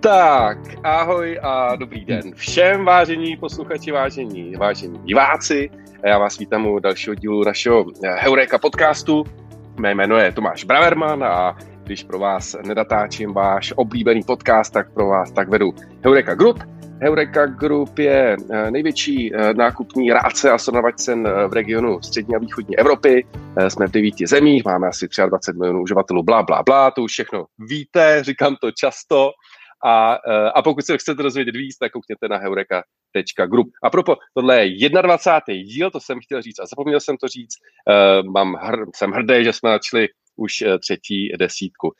Tak, ahoj a dobrý den všem vážení posluchači, vážení, vážení diváci. Já vás vítám u dalšího dílu našeho Heureka podcastu. Mé jméno je Tomáš Braverman a když pro vás nedatáčím váš oblíbený podcast, tak pro vás tak vedu Heureka Group. Heureka Group je eh, největší eh, nákupní rádce a srovnavač cen eh, v regionu střední a východní Evropy. Jsme v devíti zemích, máme asi 23 milionů uživatelů, bla, bla, bla, to už všechno víte, říkám to často. A, a pokud se chcete dozvědět víc, tak koukněte na heureka.group. A propo, tohle je 21. díl, to jsem chtěl říct a zapomněl jsem to říct. Mám hr, jsem hrdý, že jsme začali už třetí desítku.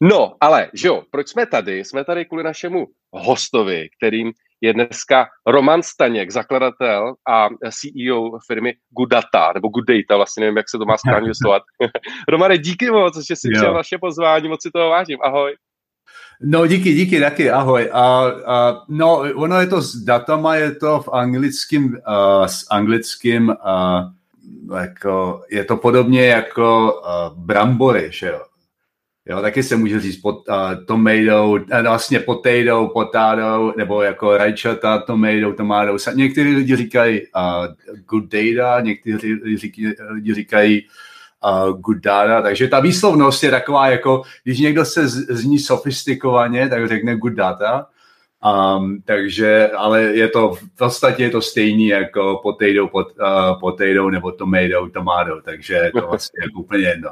No, ale, že jo, proč jsme tady? Jsme tady kvůli našemu hostovi, kterým je dneska Roman Staněk, zakladatel a CEO firmy Good Data, nebo Good Data, vlastně nevím, jak se to má správně vyslovovat. Romane, díky moc, že jsi přijal naše pozvání, moc si toho vážím. Ahoj. No díky, díky taky, ahoj. A, a, no, ono je to s datama, je to v anglickém, uh, s anglickým, uh, jako, je to podobně jako uh, brambory, že jo. Jo, taky se může říct pot, uh, tomato, uh, vlastně potato, potato, nebo jako rajčata, tomato, tomato. Někteří lidi říkají uh, good data, někteří lidi říkají uh, good data, takže ta výslovnost je taková jako, když někdo se zní sofistikovaně, tak řekne good data, Um, takže, ale je to v podstatě je to stejný jako potato, pot, uh, potato nebo tomato, tomato, takže je to vlastně jako úplně jedno.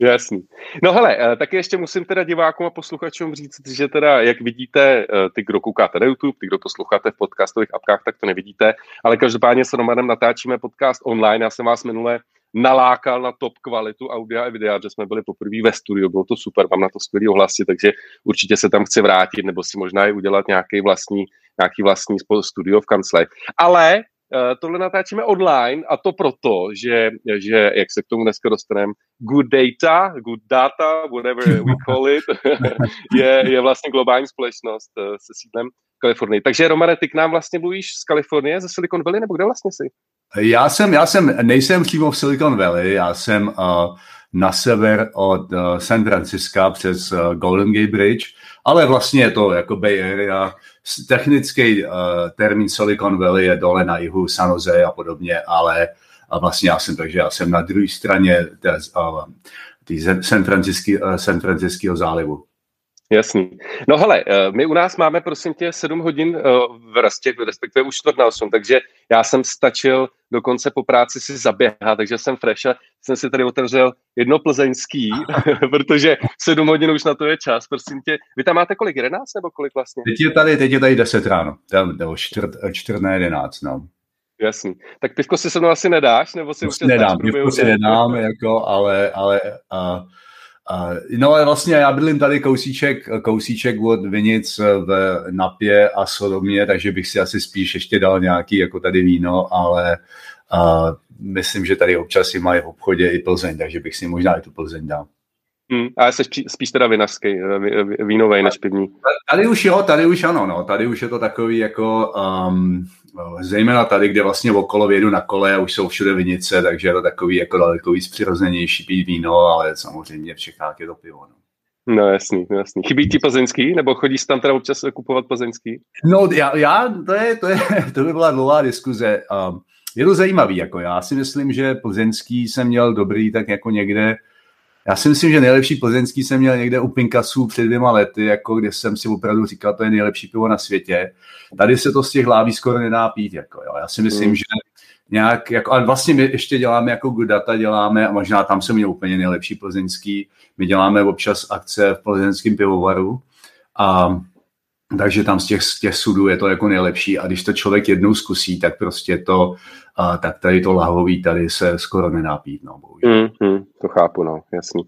Jasný. No hele, eh, taky ještě musím teda divákům a posluchačům říct, že teda, jak vidíte, eh, ty, kdo koukáte na YouTube, ty, kdo posloucháte v podcastových apkách, tak to nevidíte, ale každopádně s Romanem natáčíme podcast online. Já jsem vás minule nalákal na top kvalitu audia a videa, že jsme byli poprvé ve studiu, bylo to super, mám na to skvělý ohlasy, takže určitě se tam chci vrátit, nebo si možná i udělat nějaký vlastní, nějaký vlastní studio v kancli. Ale Eh, tohle natáčíme online a to proto, že, že jak se k tomu dneska dostaneme, good data, good data, whatever we call it, je, je vlastně globální společnost eh, se sídlem v Kalifornii. Takže Romane, ty k nám vlastně mluvíš z Kalifornie, ze Silicon Valley, nebo kde vlastně jsi? Já jsem, já jsem, nejsem přímo v Silicon Valley, já jsem uh, na sever od uh, San Francisca přes uh, Golden Gate Bridge, ale vlastně je to jako Bay Area, technický uh, termín Silicon Valley je dole na jihu San Jose a podobně, ale a vlastně já jsem, takže já jsem na druhé straně té, uh, San, Francisky, uh, San Franciskyho zálivu. Jasný. No hele, eh, my u nás máme prosím tě 7 hodin eh, v rastě, respektive už čtvrt na 8, takže já jsem stačil dokonce po práci si zaběhat, takže jsem fresh a jsem si tady otevřel jedno plzeňský, protože 7 hodin už na to je čas, prosím tě. Vy tam máte kolik, 11 nebo kolik vlastně? Teď je tady, teď je tady 10 ráno, nebo čtvrt, čtvrt na 11, no. Jasný. Tak pivko si se mnou asi nedáš, nebo si už Nedám, pivko si nedám, jako, ale, ale Uh, no ale vlastně já bydlím tady kousíček, kousíček od Vinic v Napě a Sodomě, takže bych si asi spíš ještě dal nějaký jako tady víno, ale uh, myslím, že tady občas si mají v obchodě i Plzeň, takže bych si možná i tu Plzeň dal. Hmm, a jsi spíš, teda vinařský, eh, vínový než pivní. Tady už jo, tady už ano, no. Tady už je to takový jako, um, zejména tady, kde vlastně okolo vědu na kole a už jsou všude vinice, takže je to takový jako daleko víc přirozenější pít víno, ale samozřejmě v Čechách je to pivo, no. No jasný, no jasný. Chybí ti plzeňský, nebo chodíš tam teda občas kupovat plzeňský? No já, já to, je, to, je, to by byla dlouhá diskuze. Um, je to zajímavý, jako já si myslím, že plzeňský jsem měl dobrý tak jako někde já si myslím, že nejlepší plzeňský jsem měl někde u Pinkasů před dvěma lety, jako kde jsem si opravdu říkal, to je nejlepší pivo na světě. Tady se to z těch láví skoro nedá pít. Jako, jo. Já si myslím, mm. že nějak, jako, a vlastně my ještě děláme jako good data, děláme, a možná tam jsem měl úplně nejlepší plzeňský, my děláme občas akce v plzeňském pivovaru a takže tam z těch, z těch sudů je to jako nejlepší a když to člověk jednou zkusí, tak prostě to, a, tak tady to lahový tady se skoro nedá pít, no, bohužel. Mm, mm, to chápu, no, jasný.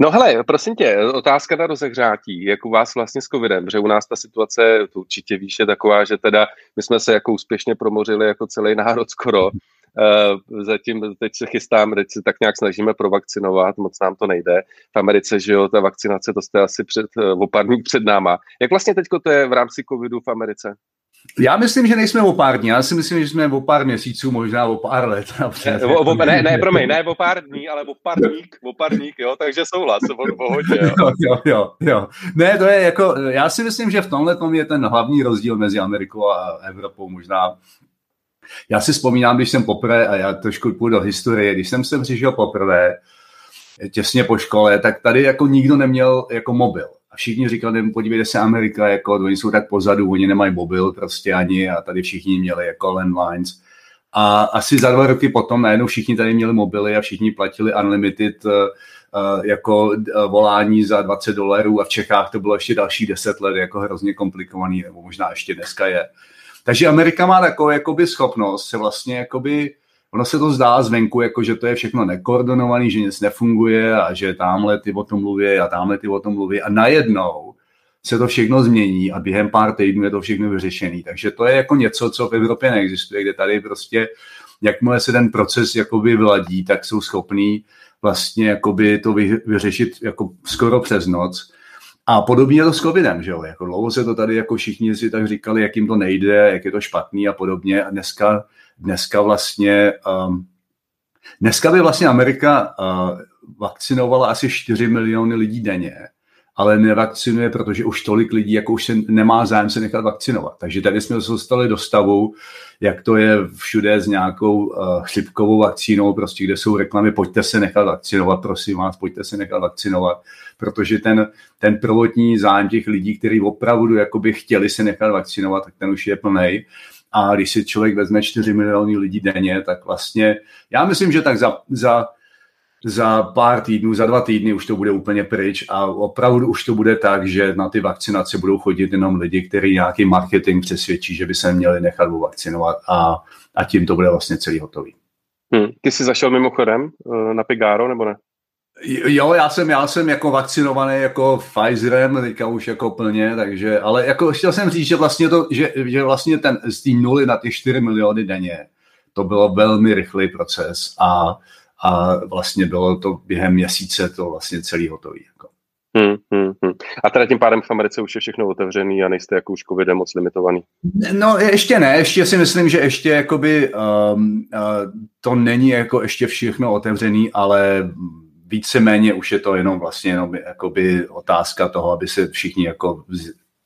No hele, prosím tě, otázka na rozehřátí, jak u vás vlastně s covidem, že u nás ta situace, to určitě víš, je taková, že teda my jsme se jako úspěšně promořili jako celý národ skoro, zatím teď se chystáme, teď se tak nějak snažíme provakcinovat, moc nám to nejde. V Americe, že jo, ta vakcinace, to jste asi před, uh, o pár dní před náma. Jak vlastně teď to je v rámci covidu v Americe? Já myslím, že nejsme o pár dní, já si myslím, že jsme o pár měsíců, možná o pár let. Ne, o, o, ne, ne, promiň, ne o pár dní, ale o parník, o parník, jo, takže souhlas, o, hodně, jo. jo. Jo, jo, jo. Ne, to je jako, já si myslím, že v tomhle tom je ten hlavní rozdíl mezi Amerikou a Evropou možná. Já si vzpomínám, když jsem poprvé, a já trošku půjdu do historie, když jsem sem přišel poprvé, těsně po škole, tak tady jako nikdo neměl jako mobil všichni říkali, podívejte se Amerika, jako oni jsou tak pozadu, oni nemají mobil prostě ani a tady všichni měli jako landlines. A asi za dva roky potom najednou všichni tady měli mobily a všichni platili unlimited uh, jako uh, volání za 20 dolarů a v Čechách to bylo ještě další 10 let jako hrozně komplikovaný, nebo možná ještě dneska je. Takže Amerika má takovou jakoby schopnost se vlastně jakoby ono se to zdá zvenku, jako že to je všechno nekoordinovaný, že nic nefunguje a že tamhle ty o tom mluví a tamhle ty o tom mluví a najednou se to všechno změní a během pár týdnů je to všechno vyřešený. Takže to je jako něco, co v Evropě neexistuje, kde tady prostě, jakmile se ten proces jakoby vyladí, tak jsou schopní vlastně jakoby to vyřešit jako skoro přes noc. A podobně to s covidem, že jo? Jako dlouho se to tady jako všichni si tak říkali, jak jim to nejde, jak je to špatný a podobně. A dneska dneska vlastně, um, dneska by vlastně Amerika uh, vakcinovala asi 4 miliony lidí denně, ale nevakcinuje, protože už tolik lidí, jako už se nemá zájem se nechat vakcinovat. Takže tady jsme se dostali do stavu, jak to je všude s nějakou uh, chřipkovou vakcínou, prostě kde jsou reklamy, pojďte se nechat vakcinovat, prosím vás, pojďte se nechat vakcinovat, protože ten, ten prvotní zájem těch lidí, kteří opravdu jakoby chtěli se nechat vakcinovat, tak ten už je plný. A když si člověk vezme 4 miliony lidí denně, tak vlastně já myslím, že tak za, za, za pár týdnů, za dva týdny už to bude úplně pryč a opravdu už to bude tak, že na ty vakcinace budou chodit jenom lidi, kteří nějaký marketing přesvědčí, že by se měli nechat vakcinovat a, a tím to bude vlastně celý hotový. Hmm. Ty jsi zašel mimochodem eh, na Pigaro, nebo ne? Jo, já jsem, já jsem jako vakcinovaný jako Pfizerem, teďka už jako plně, takže, ale jako chtěl jsem říct, že vlastně to, že, že vlastně ten z té nuly na ty 4 miliony denně, to bylo velmi rychlý proces a, a vlastně bylo to během měsíce to vlastně celý hotový. Jako. Hmm, hmm, hmm. A teda tím pádem v Americe už je všechno otevřený a nejste jako už covidem moc limitovaný? No ještě ne, ještě si myslím, že ještě jakoby um, uh, to není jako ještě všechno otevřený, ale víceméně už je to jenom vlastně jenom jakoby otázka toho, aby se všichni jako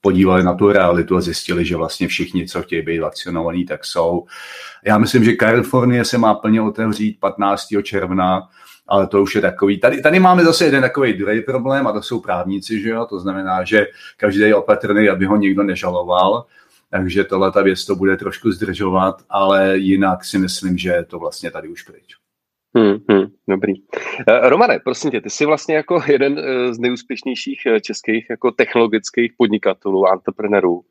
podívali na tu realitu a zjistili, že vlastně všichni, co chtějí být vakcinovaní, tak jsou. Já myslím, že Kalifornie se má plně otevřít 15. června, ale to už je takový. Tady, tady máme zase jeden takový druhý problém a to jsou právníci, že jo? To znamená, že každý je opatrný, aby ho nikdo nežaloval, takže tohle ta věc to bude trošku zdržovat, ale jinak si myslím, že to vlastně tady už pryč. Hmm, hmm, dobrý. Uh, Romane, prosím tě, ty jsi vlastně jako jeden uh, z nejúspěšnějších uh, českých jako technologických podnikatelů, entrepreneurů.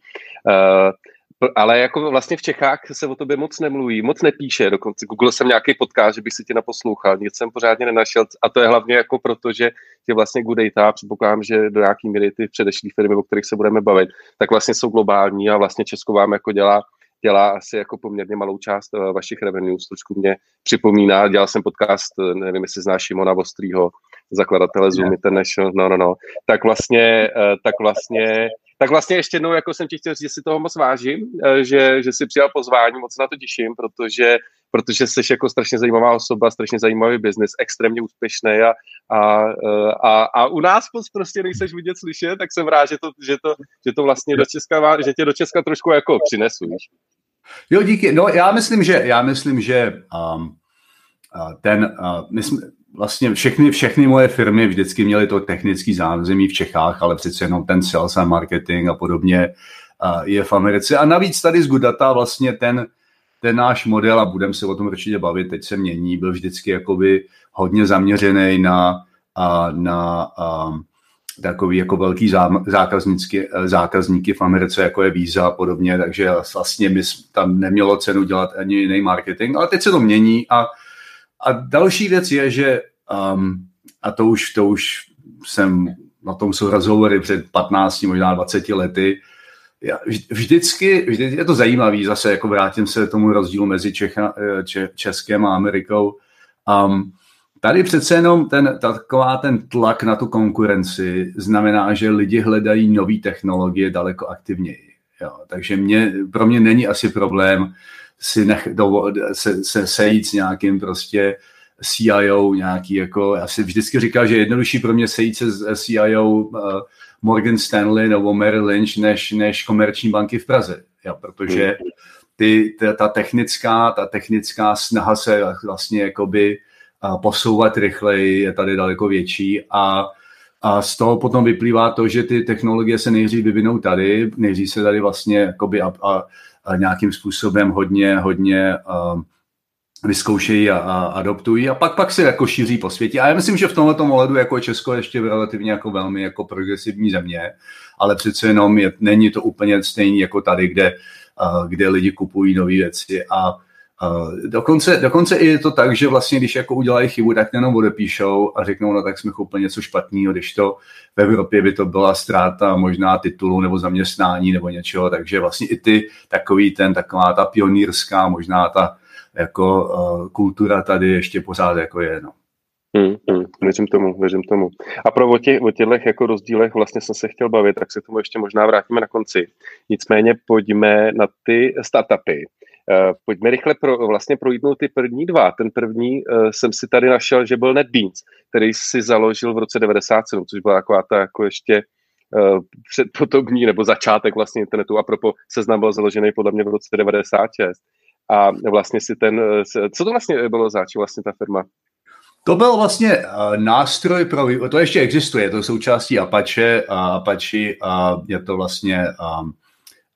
Ale jako vlastně v Čechách se o tobě moc nemluví, moc nepíše, dokonce Google jsem nějaký podcast, že bych si tě naposlouchal, nic jsem pořádně nenašel a to je hlavně jako proto, že je vlastně good data, předpokládám, že do nějaký míry ty předešlý firmy, o kterých se budeme bavit, tak vlastně jsou globální a vlastně Česko vám jako dělá dělá asi jako poměrně malou část uh, vašich revenues, trošku mě připomíná, dělal jsem podcast, eh, nevím, jestli znáš Šimona Vostrýho, zakladatele Zoom. International, no, no, no, tak vlastně, uh, tak vlastně tak vlastně ještě jednou, jako jsem ti chtěl říct, že si toho moc vážím, že, že si přijal pozvání, moc na to těším, protože, protože jsi jako strašně zajímavá osoba, strašně zajímavý biznis, extrémně úspěšný a, a, a, a u nás prostě nejseš vidět slyšet, tak jsem rád, že to, že to, že to vlastně do Česka, že tě do Česka trošku jako přinesu. Jo, díky. No, já myslím, že, já myslím, že um, ten, uh, my jsme, vlastně všechny, všechny moje firmy vždycky měly to technický zázemí v Čechách, ale přece jenom ten sales a marketing a podobně je v Americe. A navíc tady z Goodata vlastně ten, ten náš model, a budeme se o tom určitě bavit, teď se mění, byl vždycky jakoby hodně zaměřený na, uh, na um, takový jako velký zákazníky, zákazníky v Americe, jako je Visa a podobně, takže vlastně by tam nemělo cenu dělat ani jiný marketing, ale teď se to mění a, a další věc je, že um, a to už, to už jsem na tom jsou rozhovory před 15, možná 20 lety, já, vždycky, vždycky je to zajímavý, zase jako vrátím se tomu rozdílu mezi Čecha, Če, Českem a Amerikou. Um, Tady přece jenom ten, taková ten tlak na tu konkurenci znamená, že lidi hledají nové technologie daleko aktivněji. Jo. Takže mě, pro mě není asi problém si nech, do, se, se sejít s nějakým prostě CIO nějaký, jako, já si vždycky říkal, že je jednodušší pro mě sejít se s CIO uh, eh, Morgan Stanley nebo Merrill Lynch než, než komerční banky v Praze, jo, protože hmm. ty, ta, ta, technická, ta technická snaha se vlastně jakoby posouvat rychleji je tady daleko větší a a z toho potom vyplývá to, že ty technologie se nejdřív vyvinou tady, nejdřív se tady vlastně jakoby a, a, a nějakým způsobem hodně, hodně uh, vyzkoušejí a, a adoptují a pak, pak se jako šíří po světě. A já myslím, že v tomto ohledu jako Česko je ještě relativně jako velmi jako progresivní země, ale přece jenom je, není to úplně stejný jako tady, kde, kde lidi kupují nové věci a dokonce, dokonce i je to tak, že vlastně, když jako udělají chybu, tak jenom odepíšou a řeknou, no tak jsme koupili něco špatného, když to v Evropě by to byla ztráta možná titulu nebo zaměstnání nebo něčeho, takže vlastně i ty takový ten, taková ta pionýrská, možná ta jako uh, kultura tady ještě pořád jako je, no. Hmm, hmm, věřím tomu, věřím tomu. A pro o, těch, o těchto jako rozdílech vlastně jsem se chtěl bavit, tak se tomu ještě možná vrátíme na konci. Nicméně pojďme na ty startupy. Uh, pojďme rychle pro, vlastně projídnout ty první dva. Ten první uh, jsem si tady našel, že byl NetBeans, který si založil v roce 97, což byla taková ta jako ještě uh, předpotobní nebo začátek vlastně internetu. A propo seznam byl založený podle mě v roce 96 a vlastně si ten, co to vlastně bylo zač, vlastně ta firma? To byl vlastně uh, nástroj pro, to ještě existuje, to je součástí Apache, uh, Apache uh, je to vlastně um,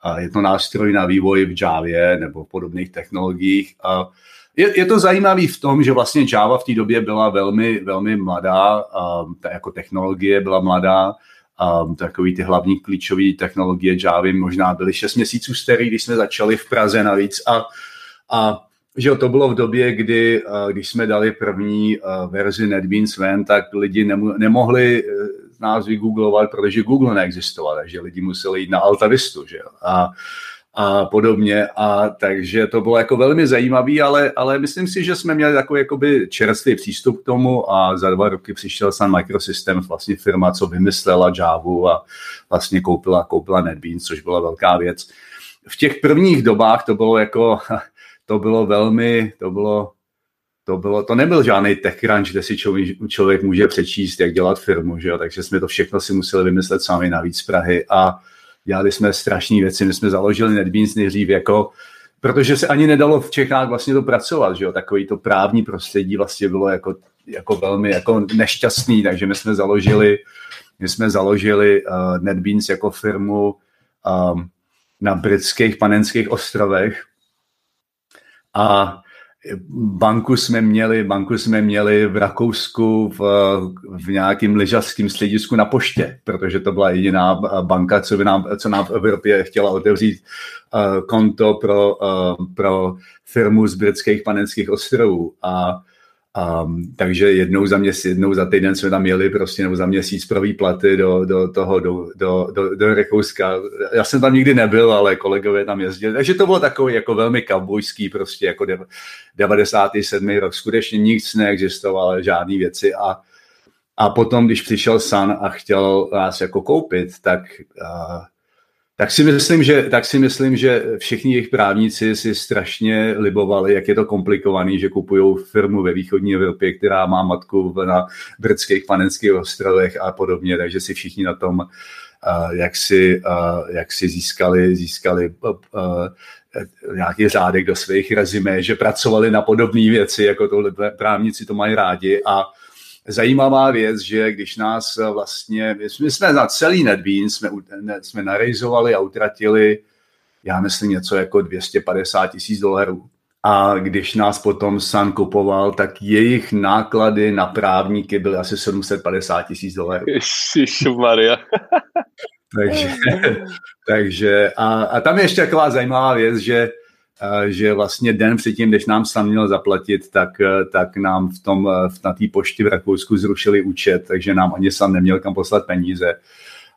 uh, je to nástroj na vývoj v Javě nebo v podobných technologiích. Uh, je, je to zajímavý v tom, že vlastně Java v té době byla velmi, velmi mladá, um, ta jako technologie byla mladá, um, takový ty hlavní klíčové technologie Javy možná byly 6 měsíců starý, když jsme začali v Praze navíc a a že jo, to bylo v době, kdy, eh, když jsme dali první eh, verzi NetBeans ven, tak lidi nemohli eh, nás vygooglovat, protože Google neexistoval, takže lidi museli jít na Altavistu, že jo. A, a podobně. A takže to bylo jako velmi zajímavý, ale, ale myslím si, že jsme měli takový jakoby čerstvý přístup k tomu a za dva roky přišel Sun Microsystems, vlastně firma, co vymyslela Java a vlastně koupila, koupila NetBeans, což byla velká věc. V těch prvních dobách to bylo jako to bylo velmi, to bylo, to bylo, to nebyl žádný TechCrunch, kde si člověk, člověk může přečíst, jak dělat firmu, že jo? takže jsme to všechno si museli vymyslet sami navíc z Prahy a dělali jsme strašné věci, my jsme založili NetBeans nejdřív jako, protože se ani nedalo v Čechách vlastně to pracovat, že jo? takový to právní prostředí vlastně bylo jako, jako velmi jako nešťastný, takže my jsme založili, my jsme založili uh, NetBeans jako firmu um, na britských panenských ostrovech, a banku jsme měli, banku jsme měli v Rakousku v, v nějakém lyžařském středisku na poště, protože to byla jediná banka, co, by nám, co nám v Evropě chtěla otevřít uh, konto pro, uh, pro firmu z britských panenských ostrovů. A Um, takže jednou za měsíc, jednou za týden jsme tam jeli prostě, nebo za měsíc pro výplaty do, do toho, do, do, do, do Rakouska. Já jsem tam nikdy nebyl, ale kolegové tam jezdili. Takže to bylo takový jako velmi kavbojský prostě jako 97. rok. Skutečně nic neexistovalo, žádné věci a a potom, když přišel San a chtěl nás jako koupit, tak uh, tak si myslím, že, tak si myslím, že všichni jejich právníci si strašně libovali, jak je to komplikovaný, že kupují firmu ve východní Evropě, která má matku na britských panenských ostrovech a podobně, takže si všichni na tom, uh, jak, si, uh, jak si získali, získali uh, nějaký řádek do svých rezime, že pracovali na podobné věci, jako tohle právníci to mají rádi a zajímavá věc, že když nás vlastně, my jsme na celý NetBeans, jsme, jsme narejzovali a utratili, já myslím něco jako 250 tisíc dolarů. A když nás potom San kupoval, tak jejich náklady na právníky byly asi 750 tisíc dolarů. Maria. takže, takže a, a tam je ještě taková zajímavá věc, že že vlastně den předtím, než nám sám měl zaplatit, tak, eh, tak nám v tom, eh, na té pošti v Rakousku zrušili účet, takže nám ani sám neměl kam poslat peníze.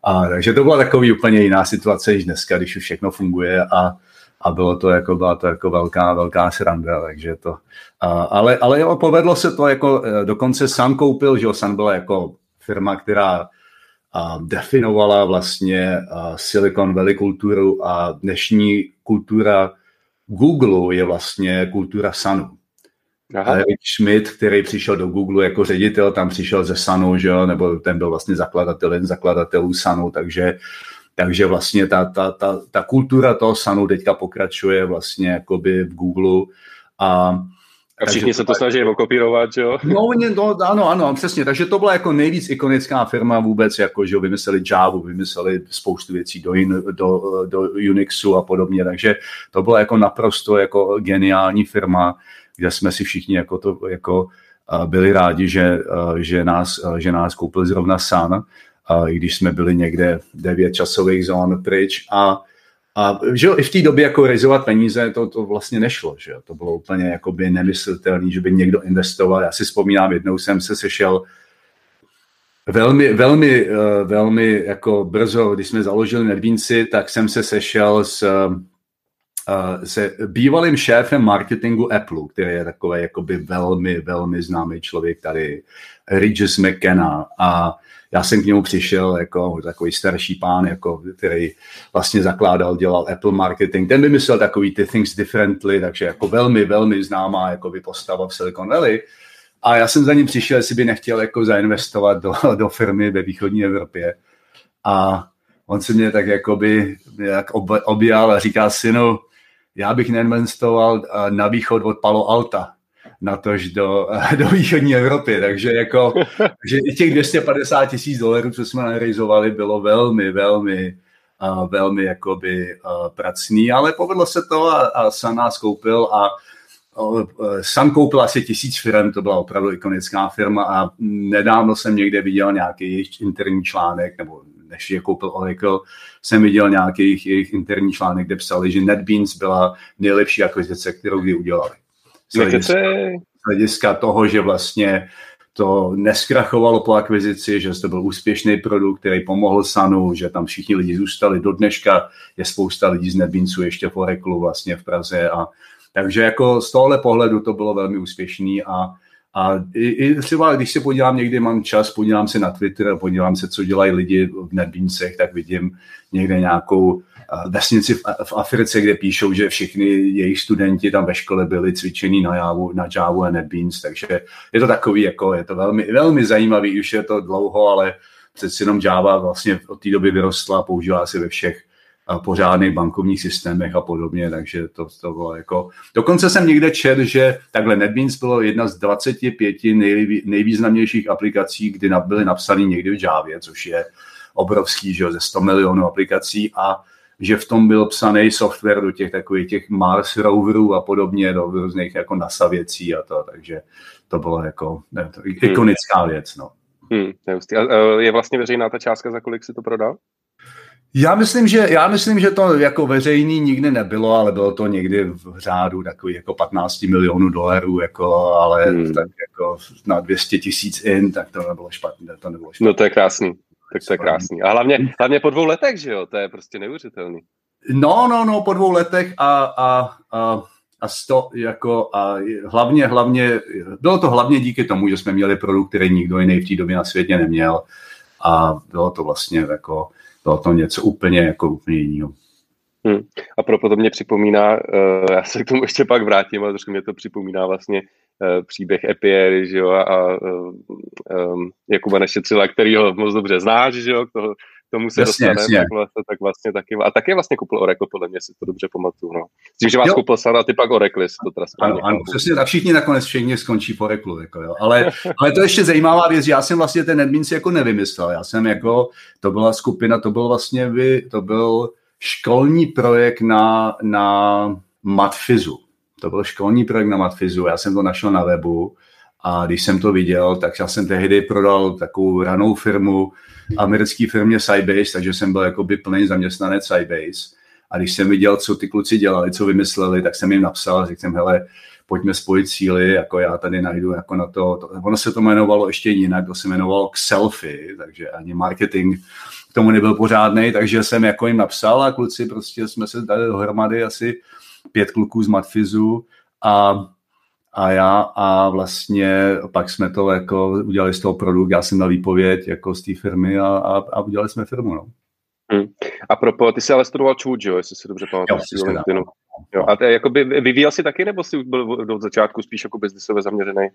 A, takže to byla takový úplně jiná situace než dneska, když už všechno funguje a, a bylo to jako, byla to jako velká, velká sranda, takže to, a, ale, ale jo, povedlo se to jako, eh, dokonce San koupil, že jo, San byla jako firma, která a definovala vlastně Silicon Valley kulturu a dnešní kultura Google je vlastně kultura Sanu. Eric Schmidt, který přišel do Google jako ředitel, tam přišel ze Sanu, že jo, nebo ten byl vlastně zakladatel, zakladatelů Sanu, takže, takže vlastně ta, ta, ta, ta kultura toho Sanu teďka pokračuje vlastně jakoby v Google a a všichni se to snaží okopírovat, jo? No, no, ano, ano, přesně. Takže to byla jako nejvíc ikonická firma vůbec, jako že vymysleli Java, vymysleli spoustu věcí do, do, do Unixu a podobně. Takže to byla jako naprosto jako geniální firma, kde jsme si všichni jako to jako byli rádi, že, že, nás, že nás koupil zrovna Sun, i když jsme byli někde devět časových zón pryč a a že jo, i v té době jako rizovat peníze, to, to vlastně nešlo, že jo? to bylo úplně jakoby nemyslitelné, že by někdo investoval. Já si vzpomínám, jednou jsem se sešel velmi, velmi, eh, velmi jako brzo, když jsme založili Nedvínci, tak jsem se sešel s, eh, se bývalým šéfem marketingu Apple, který je takový jakoby velmi, velmi známý člověk tady, Regis McKenna a já jsem k němu přišel jako takový starší pán, jako, který vlastně zakládal, dělal Apple marketing. Ten vymyslel takový ty things differently, takže jako velmi, velmi známá jako by postava v Silicon Valley. A já jsem za ním přišel, jestli by nechtěl jako zainvestovat do, do firmy ve východní Evropě. A on se mě tak jakoby jak objal a říká, synu, já bych neinvestoval na východ od Palo Alta natož do, do východní Evropy, takže jako, že i těch 250 tisíc dolarů, co jsme narizovali, bylo velmi, velmi, uh, velmi jakoby uh, pracný, ale povedlo se to a, a San nás koupil a San koupil asi tisíc firm, to byla opravdu ikonická firma a nedávno jsem někde viděl nějaký interní článek, nebo než je koupil Oracle, jsem viděl nějaký jejich, jejich interní článek, kde psali, že NetBeans byla nejlepší akvizice, kterou kdy udělali z hlediska, z hlediska toho, že vlastně to neskrachovalo po akvizici, že to byl úspěšný produkt, který pomohl Sanu, že tam všichni lidi zůstali. Do dneška je spousta lidí z NetBeansu ještě v Oracle vlastně v Praze. A, takže jako z tohle pohledu to bylo velmi úspěšný a, a i, i třeba, když se podívám, někdy mám čas, podívám se na Twitter, podívám se, co dělají lidi v NetBeansech, tak vidím někde nějakou vesnici v, v Africe, kde píšou, že všichni jejich studenti tam ve škole byli cvičení na Java, na Java a NetBeans, takže je to takový, jako je to velmi, velmi zajímavý, už je to dlouho, ale přeci jenom Java vlastně od té doby vyrostla, používá se ve všech pořádných bankovních systémech a podobně, takže to, to bylo jako... Dokonce jsem někde čet, že takhle NetBeans bylo jedna z 25 nejvý, nejvýznamnějších aplikací, kdy byly napsané někdy v Javě, což je obrovský, že jo, ze 100 milionů aplikací a že v tom byl psaný software do těch takových těch Mars roverů a podobně, do různých jako NASA věcí a to, takže to bylo jako ne, to, hmm. ikonická věc, no. Hmm, a je vlastně veřejná ta částka, za kolik si to prodal? Já myslím, že, já myslím, že to jako veřejný nikdy nebylo, ale bylo to někdy v řádu takový jako 15 milionů dolarů, jako, ale hmm. tak jako na 200 tisíc in, tak to nebylo špatné. To nebylo špatné. No to je krásný. Tak to je krásný. A hlavně, hlavně po dvou letech, že jo? To je prostě neuvěřitelný. No, no, no, po dvou letech a, a, a, a sto, jako, a hlavně, hlavně, bylo to hlavně díky tomu, že jsme měli produkt, který nikdo jiný v té době na světě neměl a bylo to vlastně jako, bylo to něco úplně jako úplně jiného. Hmm. A proto to mě připomíná, uh, já se k tomu ještě pak vrátím, ale trošku mě to připomíná vlastně uh, příběh Epiery, že jo, a uh, um, Jakuba Nešetřila, který ho moc dobře znáš, že jo, toho, tomu se jasně, dostane, Tak, vlastně, tak vlastně taky, a taky vlastně koupil Oracle, podle mě si to dobře pamatuju, no. Tím, že vás jo. koupil Sana, ty pak Oracle, to teda Ano, ano, přesně, tak všichni nakonec všichni skončí v Oracle, jako jo. Ale, ale to je ještě zajímavá věc, že já jsem vlastně ten NetBeans jako nevymyslel, já jsem jako, to byla skupina, to byl vlastně vy, to byl školní projekt na, na Matfizu. To byl školní projekt na Matfizu, já jsem to našel na webu a když jsem to viděl, tak já jsem tehdy prodal takovou ranou firmu, americké firmě Sybase, takže jsem byl jakoby plný zaměstnanec Sybase. A když jsem viděl, co ty kluci dělali, co vymysleli, tak jsem jim napsal, řekl jsem, hele, pojďme spojit síly, jako já tady najdu jako na to, to ono se to jmenovalo ještě jinak, to se jmenovalo Selfie, takže ani marketing k tomu nebyl pořádný, takže jsem jako jim napsal a kluci prostě jsme se dali dohromady asi pět kluků z Matfizu a a já a vlastně pak jsme to jako udělali z toho produkt, já jsem dal výpověď jako z té firmy a, a, a udělali jsme firmu, no. Hmm. A propo, ty jsi ale studoval Čůd, jo, jestli si dobře pamatuju. Jo, a ty, jakoby, vyvíjel jsi taky, nebo jsi byl od začátku spíš jako biznisově zaměřený?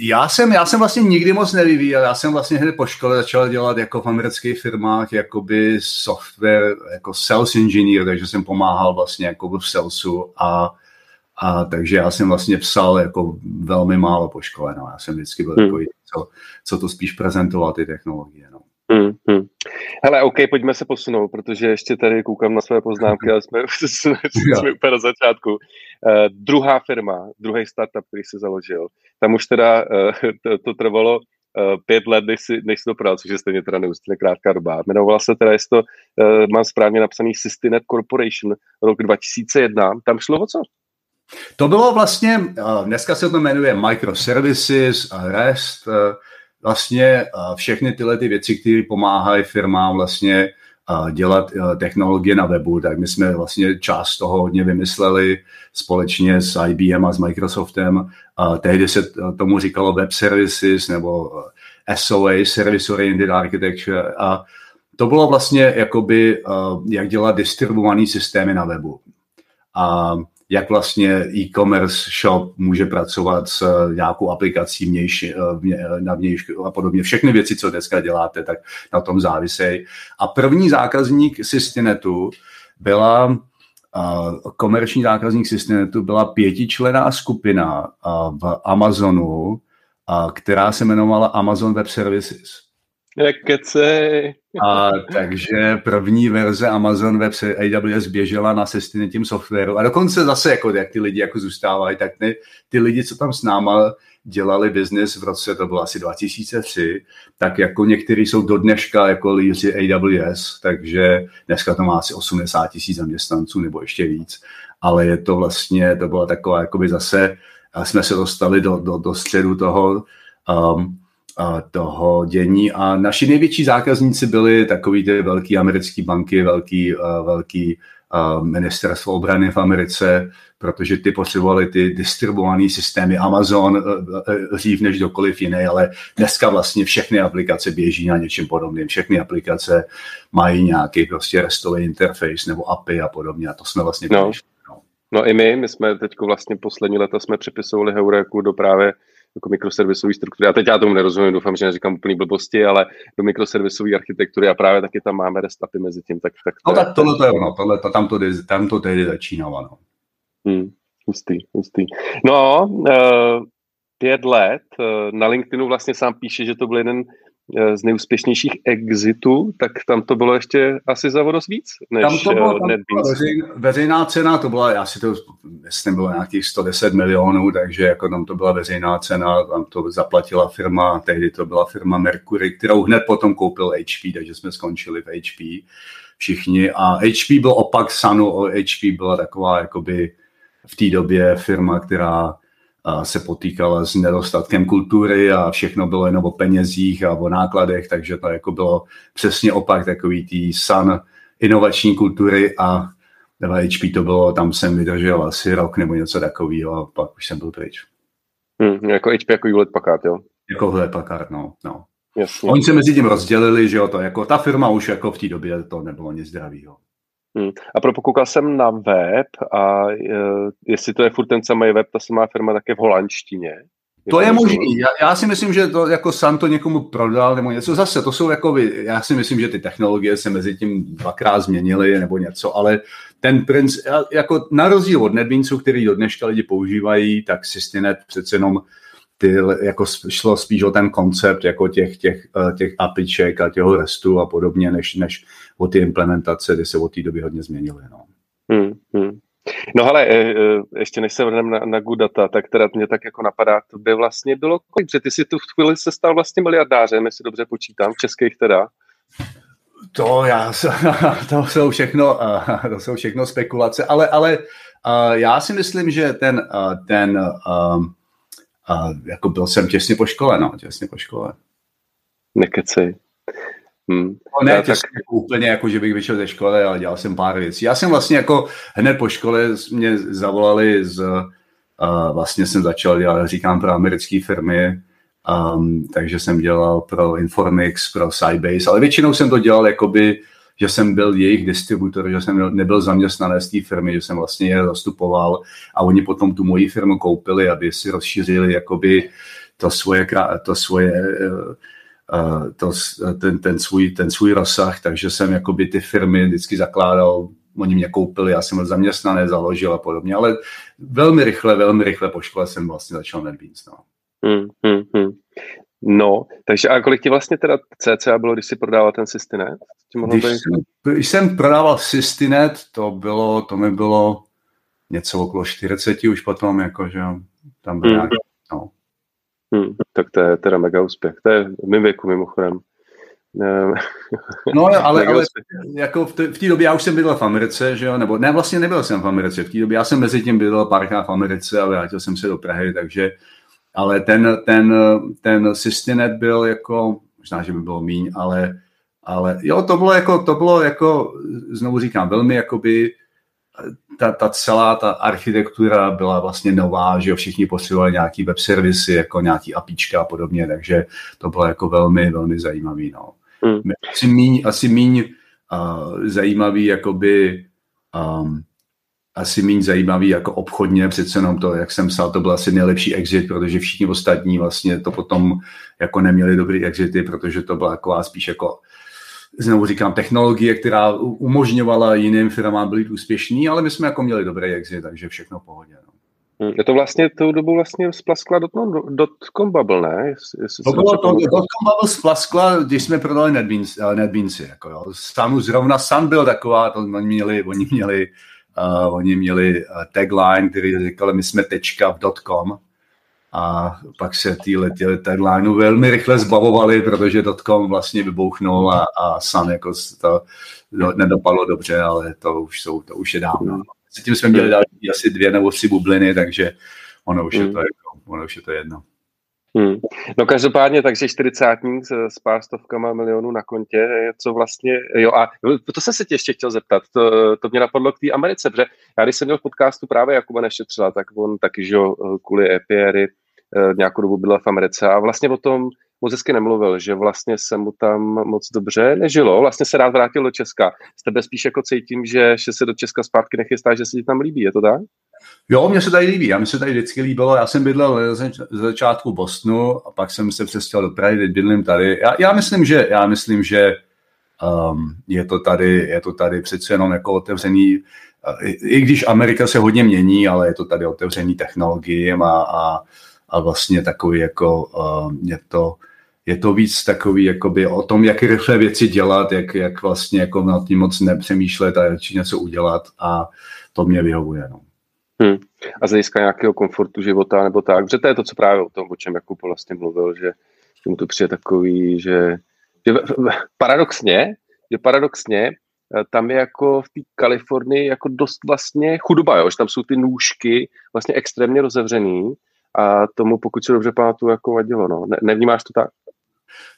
Já jsem, já jsem vlastně nikdy moc nevyvíjel, já jsem vlastně hned po škole začal dělat jako v amerických firmách jakoby software, jako sales engineer, takže jsem pomáhal vlastně jako v salesu a, a takže já jsem vlastně psal jako velmi málo po škole, no. já jsem vždycky byl hmm. takový, co, co to spíš prezentoval ty technologie, no. Hmm, hmm. Hele, OK, pojďme se posunout, protože ještě tady koukám na své poznámky, ale jsme, jsme, jsme úplně na začátku. Uh, druhá firma, druhý startup, který jsi založil, tam už teda uh, to, to trvalo uh, pět let, než si, než si to prodal, což je stejně teda neustále krátká doba. Jmenovala se teda, jestli to uh, mám správně napsaný Systinet Corporation, rok 2001. Tam šlo o co? To bylo vlastně, dneska se to jmenuje Microservices, REST, vlastně všechny tyhle ty věci, které pomáhají firmám vlastně dělat technologie na webu, tak my jsme vlastně část toho hodně vymysleli společně s IBM a s Microsoftem. Tehdy se tomu říkalo web services nebo SOA, Service Oriented Architecture a to bylo vlastně jakoby, jak dělat distribuované systémy na webu. A jak vlastně e-commerce shop může pracovat s eh, nějakou aplikací vnější, eh, na vnějšku a podobně. Všechny věci, co dneska děláte, tak na tom závisejí. A první zákazník Systinetu byla komerční zákazník Systinetu byla pětičlená skupina v Amazonu, která se jmenovala Amazon Web Services. A takže první verze Amazon Web AWS běžela na sestiny tím softwaru. A dokonce zase, jako, jak ty lidi jako zůstávají, tak ty, ty lidi, co tam s náma dělali biznis v roce, to bylo asi 2003, tak jako někteří jsou do dneška jako lídři AWS, takže dneska to má asi 80 tisíc zaměstnanců nebo ještě víc. Ale je to vlastně, to byla taková, jakoby zase, jsme se dostali do, do, do středu toho, um, toho dění a naši největší zákazníci byli takový ty velký americké banky, velký, velký ministerstvo obrany v Americe, protože ty potřebovali ty distribuované systémy Amazon dřív než dokoliv jiný, ale dneska vlastně všechny aplikace běží na něčem podobným. Všechny aplikace mají nějaký prostě restový interface nebo API a podobně a to jsme vlastně no. no. no i my, my jsme teď vlastně poslední leta jsme přepisovali Heuréku do právě jako mikroservisové struktury. A teď já tomu nerozumím, doufám, že neříkám úplný blbosti, ale do mikroservisové architektury a právě taky tam máme restapy mezi tím. Tak, tak to no tak tohle to je ono, tohle, to, tam, to, tam to tehdy začínalo. No. Hmm, hustý, hustý. No, uh, pět let, uh, na LinkedInu vlastně sám píše, že to byl jeden z nejúspěšnějších exitů, tak tam to bylo ještě asi za vodost víc, než tam to bylo, tam byla veřej, veřejná cena, to byla, asi to, myslím, bylo nějakých 110 milionů, takže jako tam to byla veřejná cena, tam to zaplatila firma, tehdy to byla firma Mercury, kterou hned potom koupil HP, takže jsme skončili v HP všichni. A HP byl opak Sanu, HP byla taková jakoby v té době firma, která se potýkala s nedostatkem kultury a všechno bylo jenom o penězích a o nákladech, takže to jako bylo přesně opak takový tý san inovační kultury a v HP to bylo, tam jsem vydržel asi rok nebo něco takového a pak už jsem byl pryč. Hmm, jako HP jako Hewlett Packard, jo? Jako Hewlett Packard, no. no. Jasně. Oni se mezi tím rozdělili, že jo, to jako ta firma už jako v té době to nebylo nic zdravého. Hmm. A pro pokoukal jsem na web a uh, jestli to je furt ten samý web, ta samá firma také v holandštině. To je možný. Já, já si myslím, že to jako Sam to někomu prodal nebo něco. Zase to jsou jako, já si myslím, že ty technologie se mezi tím dvakrát změnily nebo něco, ale ten princ, jako na rozdíl od NetBeansu, který do dneška lidi používají, tak Systinet přece jenom ty, jako šlo spíš o ten koncept jako těch, těch, eh, těch apiček a těho restu a podobně, než, než o ty implementace, kdy se od té doby hodně změnily. No. Hmm, hmm. No ale eh, eh, ještě než se vrneme na, na good data, tak teda mě tak jako napadá, to by vlastně bylo kolik, že ty si tu v chvíli se stal vlastně miliardářem, jestli dobře počítám, v českých teda. To já, to jsou všechno, to jsou všechno spekulace, ale, ale já si myslím, že ten, ten jako byl jsem těsně po škole, no, těsně po škole. Nekecej. Hmm. No ne, tak... úplně jako, že bych vyšel ze školy, ale dělal jsem pár věcí. Já jsem vlastně jako hned po škole mě zavolali z, uh, vlastně jsem začal dělat, říkám, pro americké firmy, um, takže jsem dělal pro Informix, pro Sybase, ale většinou jsem to dělal jakoby, že jsem byl jejich distributor, že jsem nebyl zaměstnanec té firmy, že jsem vlastně je zastupoval a oni potom tu moji firmu koupili, aby si rozšířili jakoby to svoje, to svoje uh, to, ten, ten, svůj, ten svůj rozsah, takže jsem jakoby ty firmy vždycky zakládal oni mě koupili, já jsem byl zaměstnané, založil a podobně, ale velmi rychle, velmi rychle po škole jsem vlastně začal NetBeans. No. Hmm, hmm, hmm. No, takže a kolik ti vlastně teda CCA bylo, když jsi prodával ten Systinet? Když, jsem, když jsem prodával Systinet, to bylo, to mi bylo něco okolo 40 už potom, jakože tam byl hmm. nějaký, no. Hmm, tak to je teda mega úspěch. To je v mém věku mimochodem. No, ale, ale jako v, v té době já už jsem bydlel v Americe, že jo, nebo ne, vlastně nebyl jsem v Americe, v té době já jsem mezi tím bydlel párkrát v Americe a vrátil jsem se do Prahy, takže, ale ten, ten, ten Systinet byl jako, možná, že by bylo míň, ale, ale jo, to bylo jako, to bylo jako, znovu říkám, velmi jakoby, ta, ta celá ta architektura byla vlastně nová, že jo, všichni potřebovali nějaký web servisy, jako nějaký apíčka a podobně, takže to bylo jako velmi, velmi zajímavý, no. Hmm. Asi míň, asi míň uh, zajímavý, jakoby um, asi méně zajímavý jako obchodně, přece jenom to, jak jsem psal, to byl asi nejlepší exit, protože všichni ostatní vlastně to potom jako neměli dobrý exity, protože to byla taková spíš jako znovu říkám, technologie, která umožňovala jiným firmám být úspěšný, ale my jsme jako měli dobrý exit, takže všechno v pohodě. No. Hmm, je to vlastně tou dobu vlastně splaskla dotcom bubble, ne? Jestli to bylo to, dotcom bubble splaskla, když jsme prodali NetBeans, uh, NetBeansy. Jako jo. Sanu zrovna Sun byl taková, to oni měli, oni měli, uh, oni měli uh, tagline, který říkali, my jsme tečka v dotcom, a pak se tyhle taglineu velmi rychle zbavovali, protože dotcom vlastně vybouchnul a, a Sun jako to do, nedopadlo dobře, ale to už, jsou, to už je dávno. tím jsme měli další asi dvě nebo tři bubliny, takže ono už, hmm. je, to, jako, ono už je to jedno. Hmm. No každopádně, takže čtyřicátník s, s pár stovkama milionů na kontě, co vlastně, jo a to jsem se tě ještě chtěl zeptat, to, to mě napadlo k té Americe, protože já když jsem měl v podcastu právě Jakuba Nešetřila, tak on taky, že kvůli EPRy eh, nějakou dobu byla v Americe a vlastně o tom moc hezky nemluvil, že vlastně se mu tam moc dobře nežilo, vlastně se rád vrátil do Česka. S tebe spíš jako cítím, že, že se do Česka zpátky nechystá, že se ti tam líbí, je to tak? Jo, mně se tady líbí, já mi se tady vždycky líbilo, já jsem bydlel ze začátku Bostonu a pak jsem se přestěhoval do Prahy, teď bydlím tady. Já, já myslím, že, já myslím, že um, je, to tady, je to tady přece jenom jako otevřený, i, i když Amerika se hodně mění, ale je to tady otevřený technologiím a, a, a vlastně takový jako um, je to, je to víc takový jakoby o tom, jak rychle věci dělat, jak, jak vlastně jako nad tím moc nepřemýšlet a či něco udělat a to mě vyhovuje. No. Hmm. A z hlediska nějakého komfortu života nebo tak, protože to je to, co právě o tom, o čem Jakub vlastně mluvil, že, že mu to přijde takový, že, že paradoxně, že paradoxně eh, tam je jako v té Kalifornii jako dost vlastně chudoba, jo? že tam jsou ty nůžky vlastně extrémně rozevřený a tomu, pokud se dobře pamatuju, jako vadilo. No. Ne, nevnímáš to tak?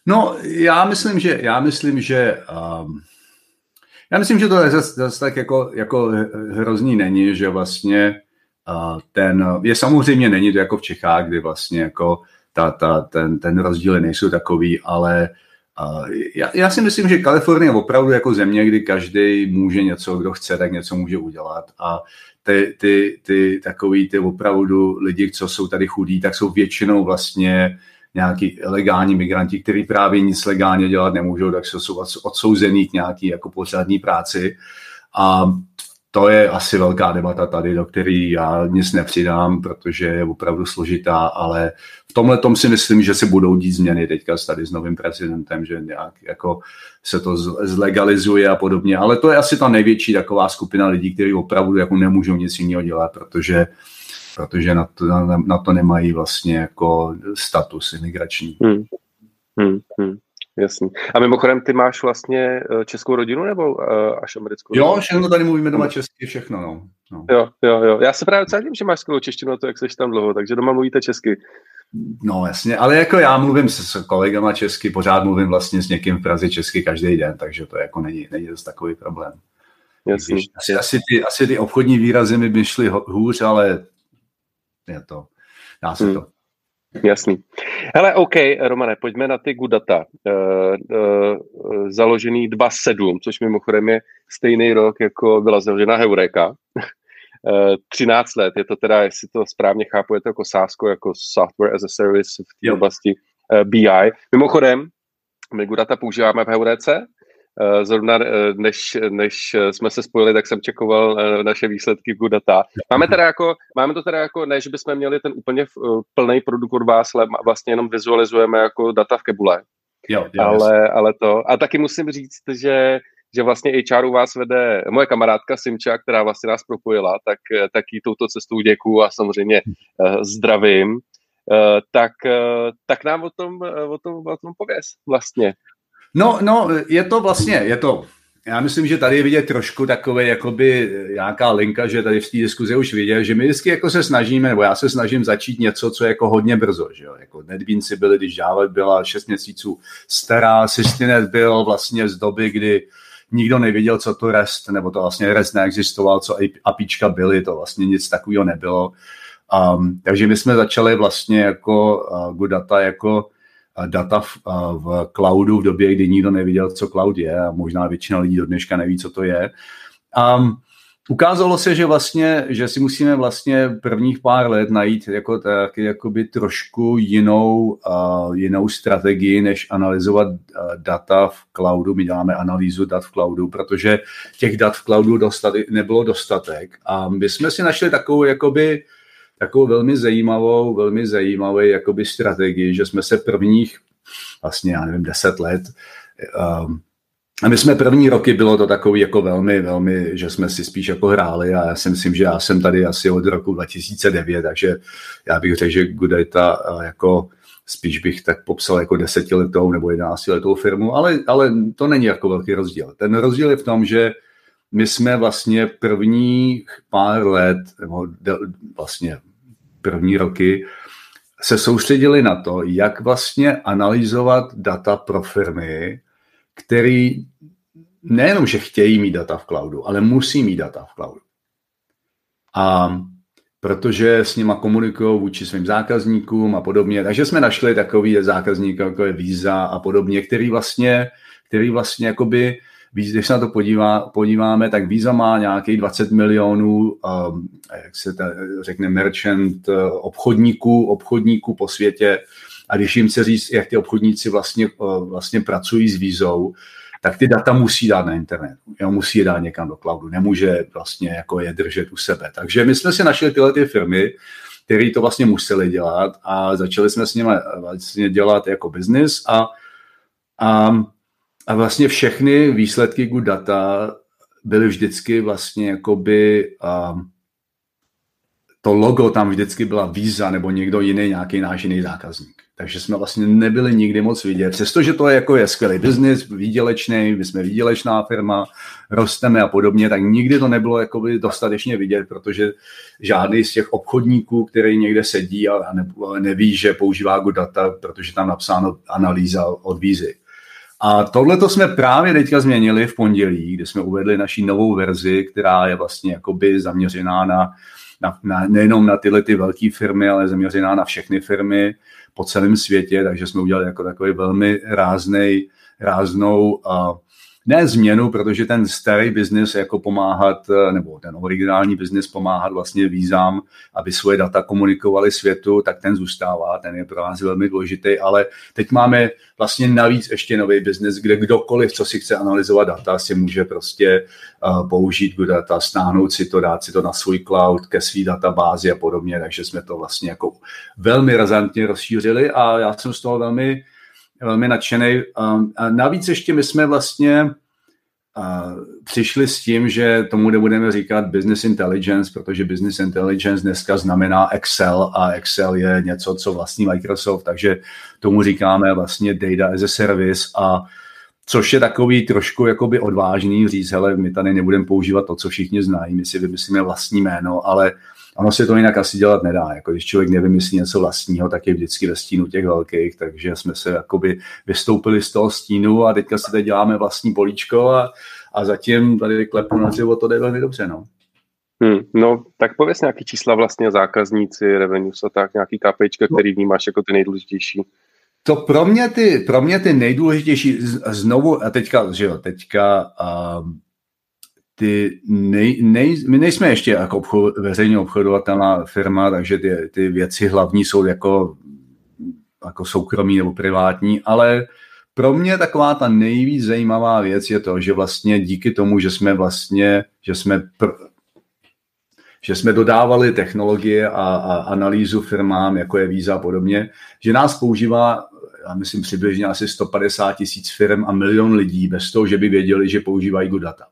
No, já myslím, že, já myslím, že um, já myslím, že to je zase, zase tak jako, jako hrozný není, že vlastně ten, je samozřejmě není to jako v Čechách, kdy vlastně jako ta, ta, ten, ten rozdíly nejsou takový, ale já, já si myslím, že Kalifornie je opravdu jako země, kdy každý může něco, kdo chce, tak něco může udělat. A ty, ty, ty takový ty opravdu lidi, co jsou tady chudí, tak jsou většinou vlastně nějaký legální migranti, kteří právě nic legálně dělat nemůžou, tak jsou odsouzený k nějaký jako pořádní práci. A to je asi velká debata tady, do které já nic nepřidám, protože je opravdu složitá, ale v tomhle tom si myslím, že se budou dít změny teďka tady s novým prezidentem, že nějak jako se to zlegalizuje a podobně, ale to je asi ta největší taková skupina lidí, kteří opravdu jako nemůžou nic jiného dělat, protože protože na to, na, na to nemají vlastně jako status imigrační. Hmm. Hmm, hmm. Jasný. A mimochodem, ty máš vlastně eh, českou rodinu nebo uh, až americkou? Jo, všechno tady mluvíme doma česky, všechno, no. no. Jo, jo, jo. Já se právě cítím, že máš skvělou češtinu, to jak jsi tam dlouho, takže doma mluvíte česky. No jasně, ale jako já mluvím s, s kolegama česky, pořád mluvím vlastně s někým v Praze česky každý den, takže to jako není, není dost takový problém. Jasný. Asi, asi, ty, asi ty obchodní výrazy mi by šly hůř, ale je to, dá se hmm. to. Jasný. Hele, OK, Romane, pojďme na ty good data. Uh, uh, založený 2.7, což mimochodem je stejný rok, jako byla založena Heureka. uh, 13 let, je to teda, jestli to správně chápu, je to jako sásko, jako software as a service v té oblasti uh, BI. Mimochodem, my good data používáme v Heurece, Eh, zrovna eh, než, než jsme se spojili, tak jsem čekoval eh, naše výsledky Good Data. Máme, teda jako, máme to teda jako, ne, že bychom měli ten úplně plný produkt od vás, ale vlastně jenom vizualizujeme jako data v Kebule. Jo, jo, ale, ale to. A taky musím říct, že že vlastně HR u vás vede moje kamarádka Simča, která vlastně nás propojila, tak, tak jí touto cestou děkuju a samozřejmě uh, zdravím. Uh, tak, uh, tak nám o tom, o tom, o tom pověz vlastně. No, no, je to vlastně, je to, já myslím, že tady je vidět trošku takové, jakoby nějaká linka, že tady v té diskuzi už viděl, že my vždycky jako se snažíme, nebo já se snažím začít něco, co je jako hodně brzo, že jo, jako NetBeansy byly, když Java byla 6 měsíců stará, Systinet byl vlastně z doby, kdy nikdo nevěděl, co to REST, nebo to vlastně REST neexistoval, co APIčka byly, to vlastně nic takového nebylo. Um, takže my jsme začali vlastně jako uh, Good Data jako data v, v cloudu v době, kdy nikdo neviděl, co cloud je a možná většina lidí do dneška neví, co to je. A ukázalo se, že vlastně, že si musíme vlastně prvních pár let najít jako tak, jakoby trošku jinou, uh, jinou strategii, než analyzovat uh, data v cloudu. My děláme analýzu dat v cloudu, protože těch dat v cloudu dostat, nebylo dostatek. A my jsme si našli takovou jakoby takovou velmi zajímavou, velmi zajímavou jakoby strategii, že jsme se prvních vlastně, já nevím, deset let um, a my jsme první roky, bylo to takový jako velmi, velmi, že jsme si spíš jako hráli a já si myslím, že já jsem tady asi od roku 2009, takže já bych řekl, že Goodata jako spíš bych tak popsal jako desetiletou nebo jedenáctiletou firmu, ale, ale to není jako velký rozdíl. Ten rozdíl je v tom, že my jsme vlastně první pár let, nebo vlastně první roky, se soustředili na to, jak vlastně analyzovat data pro firmy, který nejenom, že chtějí mít data v cloudu, ale musí mít data v cloudu. A protože s nima komunikují vůči svým zákazníkům a podobně. Takže jsme našli takový zákazník, jako je Visa a podobně, který vlastně, který vlastně jakoby když se na to podívá, podíváme, tak Visa má nějakých 20 milionů, um, jak se ta, řekne, merchant uh, obchodníků, obchodníků po světě. A když jim se říct, jak ty obchodníci vlastně, uh, vlastně pracují s vízou, tak ty data musí dát na internet. Jo, musí je dát někam do cloudu. Nemůže vlastně jako je držet u sebe. Takže my jsme si našli tyhle ty firmy, které to vlastně museli dělat a začali jsme s nimi vlastně dělat jako business a, a a vlastně všechny výsledky Good Data byly vždycky vlastně jakoby um, to logo tam vždycky byla Visa nebo někdo jiný, nějaký náš jiný zákazník. Takže jsme vlastně nebyli nikdy moc vidět. Přestože to je jako je skvělý biznis, výdělečný, my jsme výdělečná firma, rosteme a podobně, tak nikdy to nebylo jakoby dostatečně vidět, protože žádný z těch obchodníků, který někde sedí a neví, že používá Good Data, protože tam napsáno analýza od vízy. A tohle to jsme právě teďka změnili v pondělí, kdy jsme uvedli naší novou verzi, která je vlastně jakoby zaměřená na, na, na nejenom na tyhle ty velké firmy, ale zaměřená na všechny firmy po celém světě, takže jsme udělali jako takový velmi ráznej, ráznou uh, ne změnu, protože ten starý biznis jako pomáhat, eh, nebo ten originální biznis pomáhat vlastně vízám, aby svoje data komunikovali světu, tak ten zůstává, ten je pro nás velmi důležitý, ale teď máme vlastně navíc ještě nový biznis, kde kdokoliv, co si chce analyzovat data, si může prostě uh, použít Good Data, stáhnout si to, dát si to na svůj cloud, ke své databázi a podobně, takže jsme to vlastně jako velmi razantně rozšířili a já jsem z toho velmi velmi nadšený. A navíc ještě my jsme vlastně přišli s tím, že tomu nebudeme říkat business intelligence, protože business intelligence dneska znamená Excel a Excel je něco, co vlastní Microsoft, takže tomu říkáme vlastně data as a service a což je takový trošku jakoby odvážný říct, hele, my tady nebudeme používat to, co všichni znají, my si vymyslíme vlastní jméno, ale ono se to jinak asi dělat nedá. Jako když člověk nevymyslí něco vlastního, tak je vždycky ve stínu těch velkých, takže jsme se jakoby vystoupili z toho stínu a teďka si tady děláme vlastní políčko a, a zatím tady klepu na dřevo, to jde velmi dobře. No. Hmm, no, tak pověs nějaký čísla vlastně zákazníci, revenues a tak, nějaký KPIčka, no. který vnímáš jako ty nejdůležitější. To pro mě ty, pro mě ty nejdůležitější, znovu, a teďka, že jo, teďka um, ty nej, nej, my nejsme ještě jako obchod, veřejně obchodovatelná firma, takže ty, ty věci hlavní jsou jako, jako soukromí nebo privátní, ale pro mě taková ta nejvíc zajímavá věc je to, že vlastně díky tomu, že jsme vlastně, že jsme pr- že jsme dodávali technologie a, a analýzu firmám, jako je Visa a podobně, že nás používá, já myslím, přibližně asi 150 tisíc firm a milion lidí bez toho, že by věděli, že používají good data.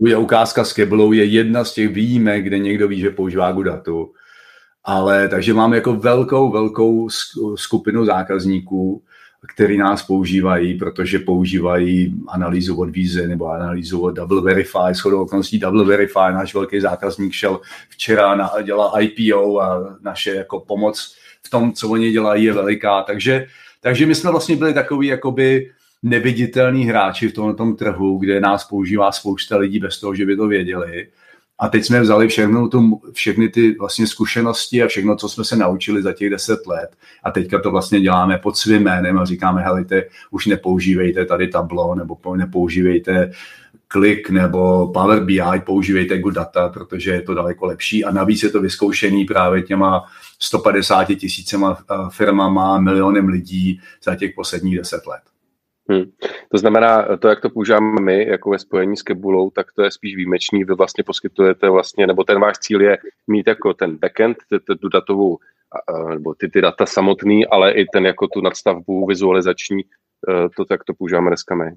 Je ukázka s Keblou je jedna z těch výjimek, kde někdo ví, že používá good datu. Ale takže máme jako velkou, velkou skupinu zákazníků, který nás používají, protože používají analýzu od Vízy nebo analýzu od Double Verify. Shodou okolností Double Verify, náš velký zákazník, šel včera na, dělá IPO a naše jako pomoc v tom, co oni dělají, je veliká. Takže, takže my jsme vlastně byli takový jakoby neviditelní hráči v tomto trhu, kde nás používá spousta lidí bez toho, že by to věděli. A teď jsme vzali všechno tu, všechny ty vlastně zkušenosti a všechno, co jsme se naučili za těch deset let. A teďka to vlastně děláme pod svým jménem a říkáme, helejte, už nepoužívejte tady tablo, nebo nepoužívejte klik nebo Power BI, používejte Good Data, protože je to daleko lepší a navíc je to vyzkoušený právě těma 150 tisícema eh, firmama, milionem lidí za těch posledních deset let. Hmm. To znamená, to, jak to používáme my, jako ve spojení s Kebulou, tak to je spíš výjimečný. Vy vlastně poskytujete vlastně, nebo ten váš cíl je mít jako ten backend, tu datovou, nebo ty, ty data samotný, ale i ten jako tu nadstavbu vizualizační, e, to, jak to používáme dneska my.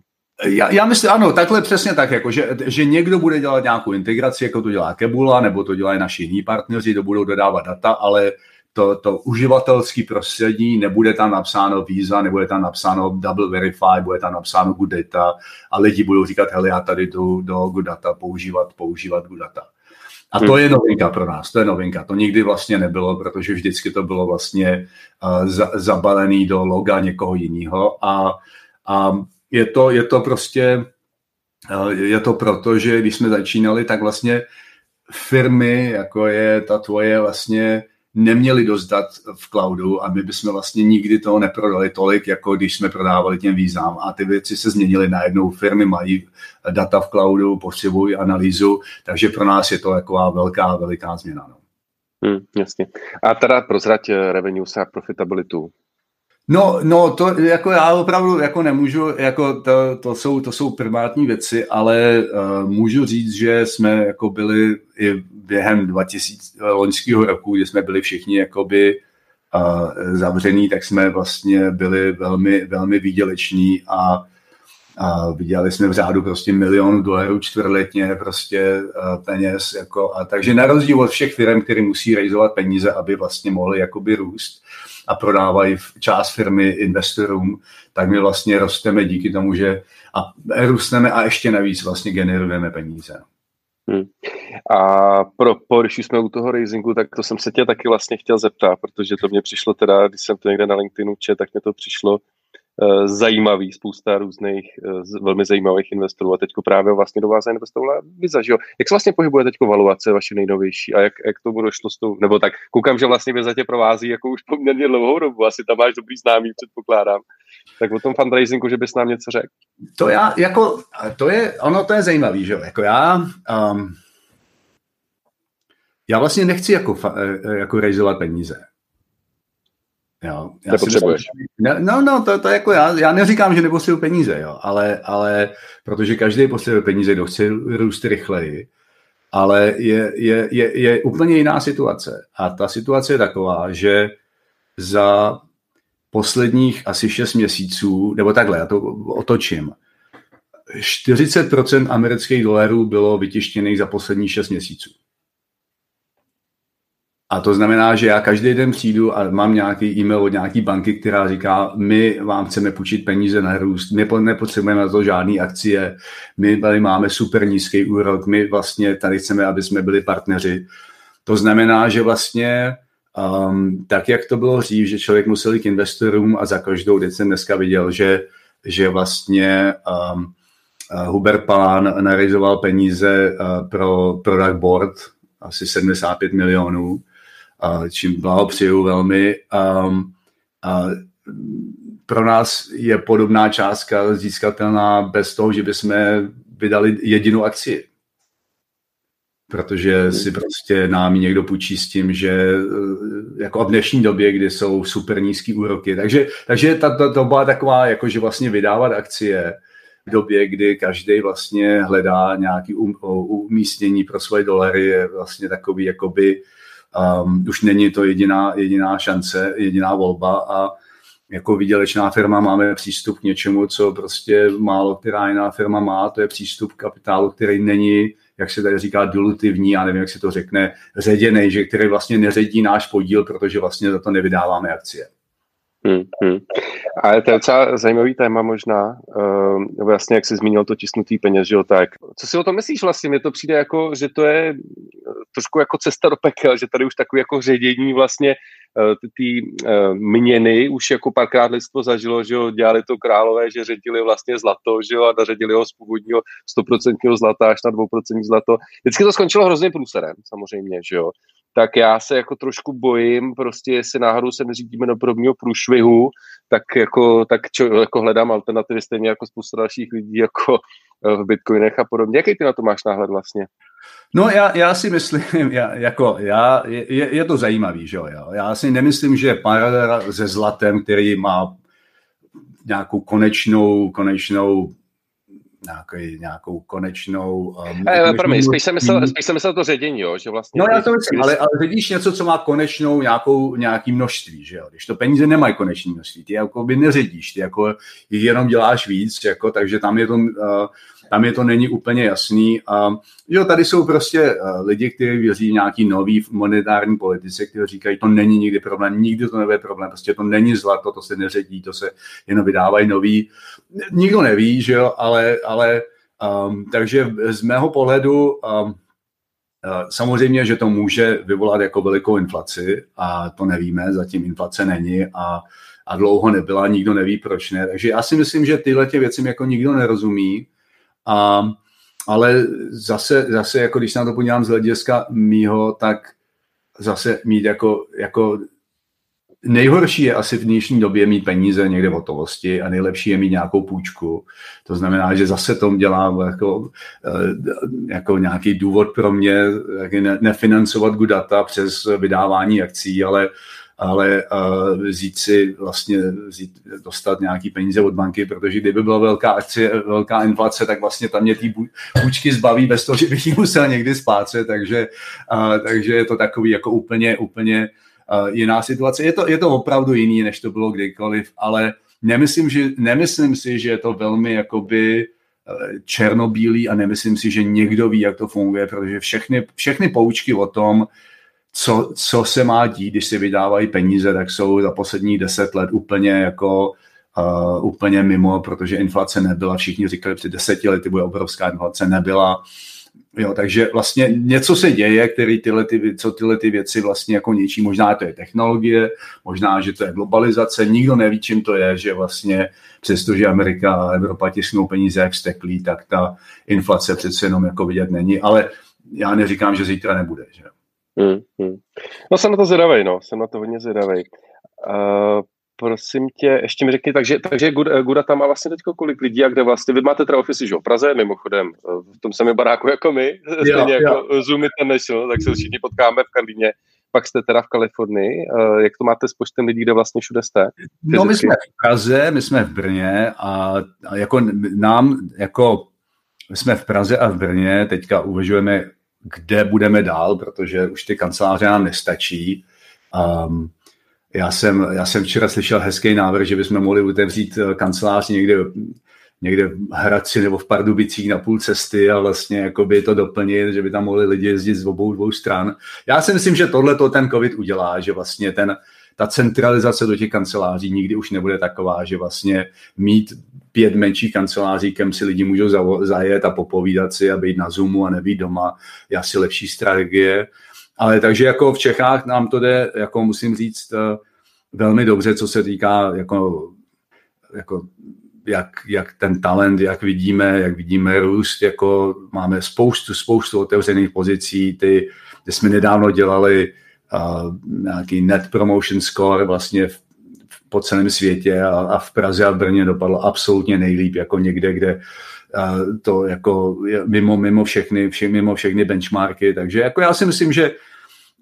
Já, já myslím, ano, takhle přesně tak, jako, že, že někdo bude dělat nějakou integraci, jako to dělá Kebula, nebo to dělají naši jiní partneři, to budou dodávat data, ale to, to uživatelský prostředí, nebude tam napsáno Visa, nebude tam napsáno Double Verify, bude tam napsáno Good Data a lidi budou říkat, hele, já tady jdu do Good Data používat, používat Good Data. A to je novinka pro nás, to je novinka. To nikdy vlastně nebylo, protože vždycky to bylo vlastně uh, za, zabalený do loga někoho jiného a, a je, to, je to prostě, uh, je to proto, že když jsme začínali, tak vlastně firmy, jako je ta tvoje vlastně neměli dost dat v cloudu a my bychom vlastně nikdy toho neprodali tolik, jako když jsme prodávali těm vízám. A ty věci se změnily najednou. Firmy mají data v cloudu, potřebují analýzu, takže pro nás je to taková velká, veliká změna. No. Hmm, jasně. A teda prozrať eh, revenue a profitabilitu. No, no, to jako já opravdu jako nemůžu, jako to, to, jsou, to jsou primátní věci, ale uh, můžu říct, že jsme jako byli i během 2000 loňského roku, kdy jsme byli všichni jakoby uh, zavřený, tak jsme vlastně byli velmi, velmi výděleční a a vydělali jsme v řádu prostě milion dolarů čtvrtletně prostě uh, peněz. Jako, a takže na rozdíl od všech firm, které musí realizovat peníze, aby vlastně mohly jakoby růst, a prodávají část firmy investorům, tak my vlastně rosteme díky tomu, že a rosteme a ještě navíc vlastně generujeme peníze. Hmm. A pro, po, když jsme u toho raisingu, tak to jsem se tě taky vlastně chtěl zeptat, protože to mě přišlo teda, když jsem to někde na LinkedInu čet, tak mě to přišlo zajímavý, spousta různých uh, velmi zajímavých investorů a teďko právě vlastně do vás investovala Visa, že jo? Jak se vlastně pohybuje teďko valuace vaše nejnovější a jak, jak to bude šlo s tou, nebo tak koukám, že vlastně Visa tě provází jako už poměrně dlouhou dobu, asi tam máš dobrý známý, předpokládám. Tak o tom fundraisingu, že bys nám něco řekl. To já, jako, to je, ono to je zajímavý, že jo, jako já, um, já vlastně nechci jako, eh, jako realizovat peníze. Jo, já Nepotřebuješ. Myslím, no, no, to, to jako já, já neříkám, že nepotřebuji peníze, jo, ale, ale protože každý potřebuje peníze, kdo chce růst rychleji, ale je, je, je, je úplně jiná situace. A ta situace je taková, že za posledních asi 6 měsíců, nebo takhle, já to otočím, 40% amerických dolarů bylo vytištěných za poslední 6 měsíců. A to znamená, že já každý den přijdu a mám nějaký e-mail od nějaký banky, která říká, my vám chceme půjčit peníze na růst, my nepotřebujeme na to žádné akcie, my tady máme super nízký úrok, my vlastně tady chceme, aby jsme byli partneři. To znamená, že vlastně um, tak, jak to bylo dřív, že člověk musel k investorům a za každou, teď jsem dneska viděl, že, že vlastně um, Hubert Palán narealizoval peníze pro Product Board, asi 75 milionů, čím blahopřeju velmi. A pro nás je podobná částka získatelná bez toho, že bychom vydali jedinou akci. Protože si prostě nám někdo půjčí s tím, že eh, jako v dnešní době, kdy jsou super nízký úroky. Takže, takže ta, ta, to byla taková, jako že vlastně vydávat akcie v době, kdy každý vlastně hledá nějaký um, umístění pro svoje dolary, je vlastně takový, jakoby um, už není to jediná, jediná šance, jediná volba a jako výdělečná firma máme přístup k něčemu, co prostě málo která jiná firma má, to je přístup k kapitálu, který není, jak se tady říká, dilutivní, já nevím, jak se to řekne, ředěný, že který vlastně neředí náš podíl, protože vlastně za to nevydáváme akcie. Hmm, hmm. A to je docela zajímavý téma možná, uh, vlastně jak jsi zmínil to tisnutý peněz, že jo, tak. Co si o tom myslíš vlastně? Mně to přijde jako, že to je trošku jako cesta do pekel, že tady už takový jako ředění vlastně uh, ty, ty uh, měny už jako párkrát lidstvo zažilo, že jo, dělali to králové, že ředili vlastně zlato, že jo, a naředili ho z původního 100% zlata až na 2% zlato. Vždycky to skončilo hrozně průserem, samozřejmě, že jo tak já se jako trošku bojím, prostě jestli náhodou se neřídíme do podobného průšvihu, tak jako, tak čo, jako hledám alternativy stejně jako spousta dalších lidí jako eh, v bitcoinech a podobně. Jaký ty na to máš náhled vlastně? No já, já si myslím, já, jako, já, je, je to zajímavý, že jo, já si nemyslím, že paralela se zlatem, který má nějakou konečnou, konečnou nějaký, nějakou konečnou... Um, e, promiň, spíš jsem, myslel, spíš jsem myslel to ředění, jo, že vlastně... No já to myslím, ale, ale vidíš něco, co má konečnou nějakou, nějaký množství, že jo, když to peníze nemají konečné množství, ty jako by neředíš, ty jako jenom děláš víc, jako, takže tam je to... Uh, tam je to není úplně jasný. A jo, tady jsou prostě eh, lidi, kteří věří v nějaký nový monetární politice, kteří říkají, to není nikdy problém, nikdy to nebude problém, prostě to není zlato, to se neředí, to se jenom vydávají nový. Nikdo neví, že jo, ale, ale um, takže z mého pohledu um, Samozřejmě, že to může vyvolat jako velikou inflaci a to nevíme, zatím inflace není a, a dlouho nebyla, nikdo neví, proč ne. Takže já si myslím, že tyhle tě věcem jako nikdo nerozumí a, ale zase, zase, jako když se na to podívám z hlediska mýho, tak zase mít jako, jako nejhorší je asi v dnešní době mít peníze někde v hotovosti a nejlepší je mít nějakou půjčku. To znamená, že zase tom dělám jako, eh, jako nějaký důvod pro mě nefinancovat Gudata přes vydávání akcí, ale ale vzít si vlastně, vzít, dostat nějaký peníze od banky, protože kdyby byla velká akcie, velká inflace, tak vlastně tam mě ty půjčky zbaví bez toho, že bych ji musel někdy splácet, takže, takže je to takový jako úplně, úplně jiná situace. Je to, je to opravdu jiný, než to bylo kdykoliv, ale nemyslím, že, nemyslím si, že je to velmi jakoby černobílý a nemyslím si, že někdo ví, jak to funguje, protože všechny, všechny poučky o tom, co, co se má dít, když se vydávají peníze, tak jsou za posledních deset let úplně jako uh, úplně mimo, protože inflace nebyla. Všichni říkali, před deseti lety bude obrovská inflace, nebyla. Jo, takže vlastně něco se děje, který tyhle ty, co tyhle ty věci vlastně jako ničí. Možná to je technologie, možná, že to je globalizace, nikdo neví, čím to je, že vlastně přestože Amerika a Evropa tisknou peníze jak steklí, tak ta inflace přece jenom jako vidět není, ale já neříkám, že zítra nebude. Že? Hmm, hmm. No jsem na to zvědavý, no, jsem na to hodně zvědavý. Uh, prosím tě, ještě mi řekni, takže, takže Guda, Guda tam má vlastně teď kolik lidí a kde vlastně, vy máte teda ofisy, že v Praze, mimochodem, v tom samém baráku jako my, jo, stejně jo. jako Zoom International, tak se všichni potkáme v Karlíně, pak jste teda v Kalifornii. Uh, jak to máte s počtem lidí, kde vlastně všude jste? Fyzicky? No my jsme v Praze, my jsme v Brně a, a jako nám, jako my jsme v Praze a v Brně, teďka uvažujeme kde budeme dál, protože už ty kanceláře nám nestačí. Um, já jsem, já jsem včera slyšel hezký návrh, že bychom mohli otevřít eh, kancelář někde, někde v Hradci nebo v Pardubicích na půl cesty a vlastně jakoby to doplnit, že by tam mohli lidi jezdit z obou dvou stran. Já si myslím, že tohle to ten covid udělá, že vlastně ten, ta centralizace do těch kanceláří nikdy už nebude taková, že vlastně mít pět menších kanceláří, kam si lidi můžou zajet a popovídat si a být na Zoomu a nebýt doma, je asi lepší strategie. Ale takže jako v Čechách nám to jde, jako musím říct, eh, velmi dobře, co se týká jako, jako jak, jak ten talent, jak vidíme, jak vidíme růst, jako máme spoustu, spoustu otevřených pozicí, ty, ty jsme nedávno dělali uh, nějaký net promotion score vlastně v, po celém světě a, a v Praze a v Brně dopadlo absolutně nejlíp, jako někde, kde to jako mimo, mimo, všechny, vše, mimo všechny benchmarky, takže jako já si myslím, že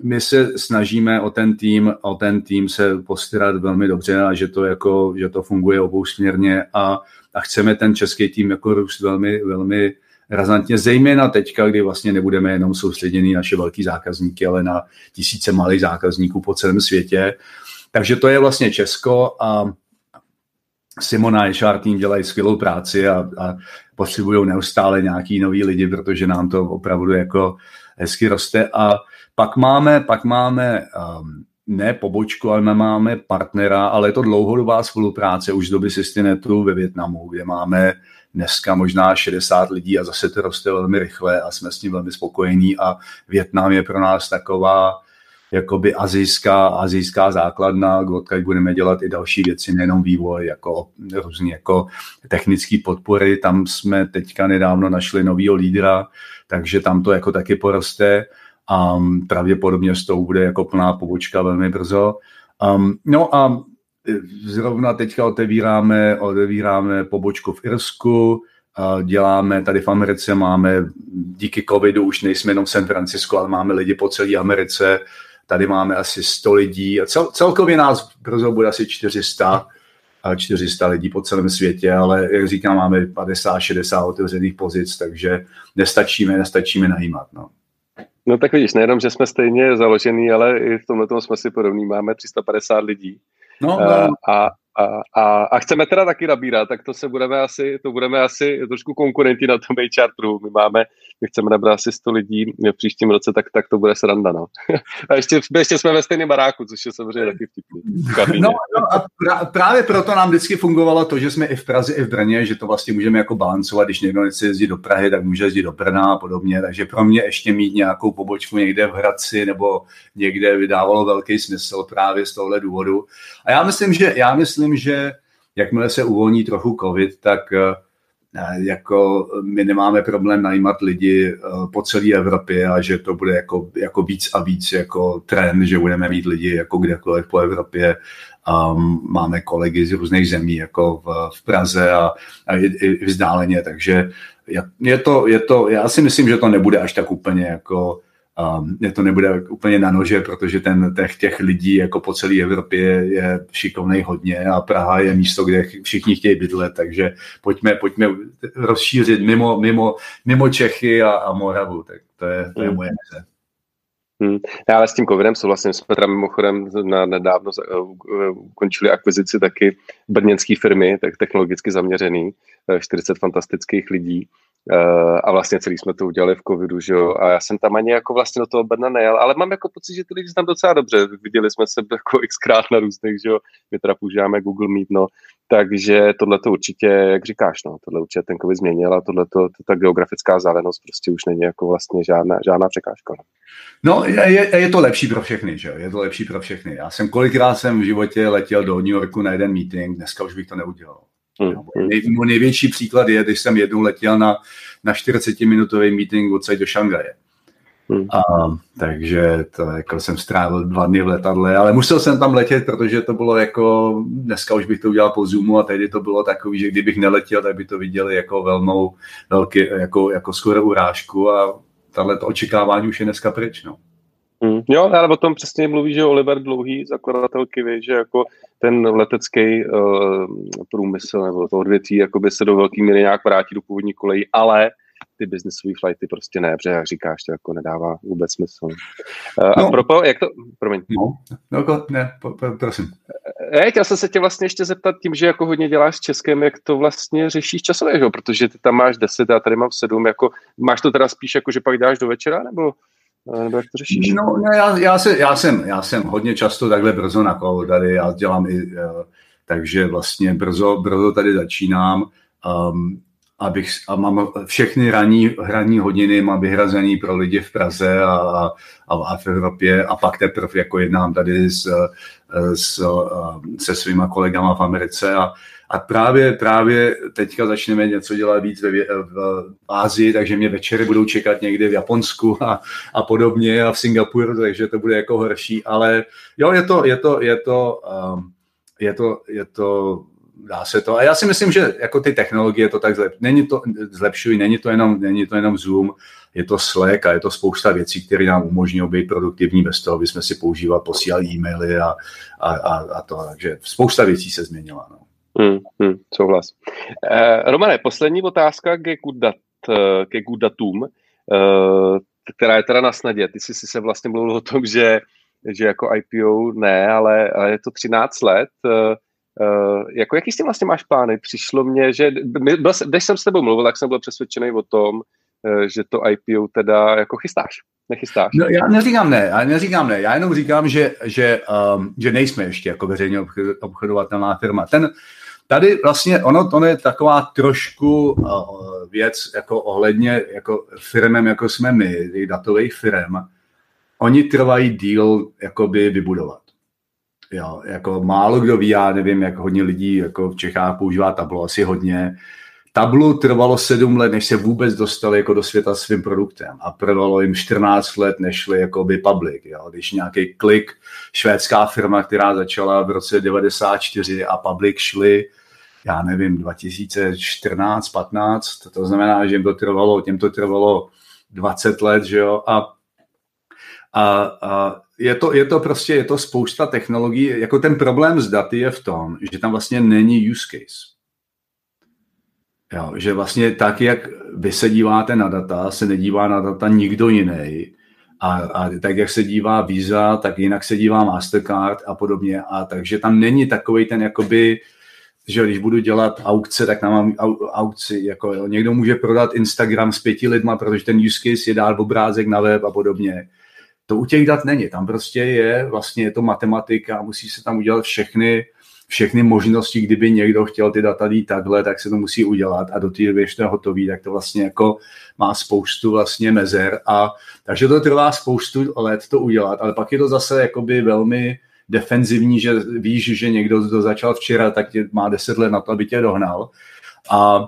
my se snažíme o ten tým, o ten tým se postarat velmi dobře a že to, jako, že to funguje obousměrně a, a chceme ten český tým jako růst velmi, velmi razantně, zejména teďka, kdy vlastně nebudeme jenom soustředění naše velký zákazníky, ale na tisíce malých zákazníků po celém světě. Takže to je vlastně Česko a Simona a HR dělají skvělou práci a, a potřebují neustále nějaký nový lidi, protože nám to opravdu jako hezky roste. A pak máme, pak máme um, ne pobočku, ale máme partnera, ale je to dlouhodobá spolupráce už z doby Systinetu ve Větnamu, kde máme dneska možná 60 lidí a zase to roste velmi rychle a jsme s tím velmi spokojení a Větnam je pro nás taková jakoby azijská, azijská základna, odkud budeme dělat i další věci, nejenom vývoj, jako různý jako technické podpory. Tam jsme teďka nedávno našli novýho lídra, takže tam to jako taky poroste a pravděpodobně s tou bude jako plná pobočka velmi brzo. Um, no a zrovna teďka otevíráme, otevíráme pobočku v Irsku, děláme tady v Americe, máme díky covidu už nejsme jenom v San Francisco, ale máme lidi po celé Americe, tady máme asi 100 lidí a cel, celkově nás brzo bude asi 400, 400 lidí po celém světě, ale jak říkám, máme 50-60 otevřených pozic, takže nestačíme, nestačíme najímat. No. No tak vidíš, nejenom, že jsme stejně založený, ale i v tomhle jsme si podobný. Máme 350 lidí. No, no. A, a, a, a chceme teda taky nabírat, tak to se budeme asi, to budeme asi trošku konkurenti na tom HR trhu. My máme, chceme nabrat asi 100 lidí v příštím roce, tak, tak to bude sranda, no. A ještě, ještě jsme ve stejném baráku, což je samozřejmě taky vtipný. No, no a pra, právě proto nám vždycky fungovalo to, že jsme i v Praze, i v Brně, že to vlastně můžeme jako balancovat, když někdo nechce jezdit do Prahy, tak může jezdit do Brna a podobně, takže pro mě ještě mít nějakou pobočku někde v Hradci nebo někde vydávalo velký smysl právě z tohle důvodu. A já myslím, že já myslím, že jakmile se uvolní trochu covid, tak eh, jako my nemáme problém najímat lidi eh, po celé Evropě a že to bude jako, jako víc a víc jako trend, že budeme mít lidi jako kdekoliv po Evropě. Um, máme kolegy z různých zemí jako v, v Praze a, a i, i vzdáleně, takže je to, je to, já si myslím, že to nebude až tak úplně jako Um, to nebude úplně na nože, protože ten těch, těch lidí jako po celé Evropě je šikovnej hodně a Praha je místo, kde všichni chtějí bydlet, takže pojďme, pojďme rozšířit mimo, mimo, mimo Čechy a, a Moravu, tak to je, to je hmm. moje vize. Hmm. Já ale s tím covidem souhlasím. Jsme teda mimochodem na nedávno ukončili akvizici taky brněnské firmy, tak technologicky zaměřený, 40 eh, fantastických lidí a vlastně celý jsme to udělali v covidu, že jo, a já jsem tam ani jako vlastně do toho Brna nejel, ale mám jako pocit, že ty lidi tam docela dobře, viděli jsme se jako xkrát na různých, že jo, my teda používáme Google Meet, no, takže tohle to určitě, jak říkáš, no, tohle určitě ten covid změnil a tohle to, ta geografická vzdálenost prostě už není jako vlastně žádná, žádná překážka. No, no je, je, to lepší pro všechny, že jo, je to lepší pro všechny. Já jsem kolikrát jsem v životě letěl do New Yorku na jeden meeting, dneska už bych to neudělal. Hmm. Nej, největší příklad je, když jsem jednou letěl na, na 40-minutový meeting odsaď do Šangaje. Hmm. A, takže to jako jsem strávil dva dny v letadle, ale musel jsem tam letět, protože to bylo jako, dneska už bych to udělal po Zoomu a tehdy to bylo takový, že kdybych neletěl, tak by to viděli jako velmou, velký, jako, jako skoro urážku a tahle to očekávání už je dneska pryč. No. Hmm. Jo, ale o tom přesně mluví, že Oliver Dlouhý, zakladatel Kivy, že jako ten letecký uh, průmysl nebo to odvětví jakoby se do velké míry nějak vrátí do původní kolejí, ale ty businessové flighty prostě ne, protože jak říkáš, to jako nedává vůbec smysl. Uh, no. A propo, jak to, promiň. No, no ne, po, po, prosím. Já chtěl jsem se tě vlastně ještě zeptat tím, že jako hodně děláš s Českem, jak to vlastně řešíš časově, že? protože ty tam máš 10 a tady mám 7, jako máš to teda spíš jako, že pak dáš do večera, nebo nebo jak to řešíš? No, no já, já, se, já, jsem, já jsem hodně často takhle brzo na kolo tady, já dělám i, uh, takže vlastně brzo, brzo tady začínám, um, abych, a mám všechny ranní, hraní hodiny mám vyhrazený pro lidi v Praze a, a, a v Evropě a pak teprve jako jednám tady s, s, se svýma kolegama v Americe a, a právě, právě teďka začneme něco dělat víc ve, v Ázii, takže mě večery budou čekat někde v Japonsku a, a podobně a v Singapuru, takže to bude jako horší, ale jo, je to, je to, je to, um, je to, je to dá se to. A já si myslím, že jako ty technologie to tak zlep, není to, zlepšují, není to, jenom, není to jenom Zoom, je to Slack a je to spousta věcí, které nám umožní být produktivní bez toho, aby jsme si používali, posílali e-maily a, a, a, a to. Takže spousta věcí se změnila. No. Hmm, hmm, souhlas. Eh, Romane, poslední otázka ke Goodat, eh, ke Goodatům, eh, která je teda na snadě. Ty jsi se vlastně mluvil o tom, že, že jako IPO ne, ale, ale je to 13 let. Eh, Uh, jako jaký s tím vlastně máš plány? Přišlo mně, že byl, když jsem s tebou mluvil, tak jsem byl přesvědčený o tom, uh, že to IPO teda jako chystáš. Nechystáš? No, já neříkám ne, já neříkám ne, já jenom říkám, že, že, um, že nejsme ještě jako veřejně obchodovatelná firma. Ten, tady vlastně ono to je taková trošku uh, věc jako ohledně jako firmem, jako jsme my, datových firm, oni trvají díl jakoby vybudovat. Jo, jako málo kdo ví, já nevím, jak hodně lidí jako v Čechách používá tablo, asi hodně. Tablu trvalo sedm let, než se vůbec dostali jako do světa svým produktem a trvalo jim 14 let, než šli jako by public. Jo. Když nějaký klik, švédská firma, která začala v roce 94 a public šli, já nevím, 2014, 15, to znamená, že jim to trvalo, těm to trvalo 20 let, že jo, a, a, a je to, je to prostě, je to spousta technologií. Jako ten problém s daty je v tom, že tam vlastně není use case. Jo, že vlastně tak, jak vy se díváte na data, se nedívá na data nikdo jiný. A, a tak, jak se dívá Visa, tak jinak se dívá Mastercard a podobně. A takže tam není takový ten jakoby, že když budu dělat aukce, tak tam mám au, aukci. Jako, jo. Někdo může prodat Instagram s pěti lidma, protože ten use case je dát obrázek na web a podobně. To u těch dat není. Tam prostě je, vlastně je to matematika, musí se tam udělat všechny, všechny možnosti, kdyby někdo chtěl ty data dít takhle, tak se to musí udělat a do té doby, když to je hotový, tak to vlastně jako má spoustu vlastně mezer a takže to trvá spoustu let to udělat, ale pak je to zase jakoby velmi defenzivní, že víš, že někdo, kdo začal včera, tak tě má deset let na to, aby tě dohnal. A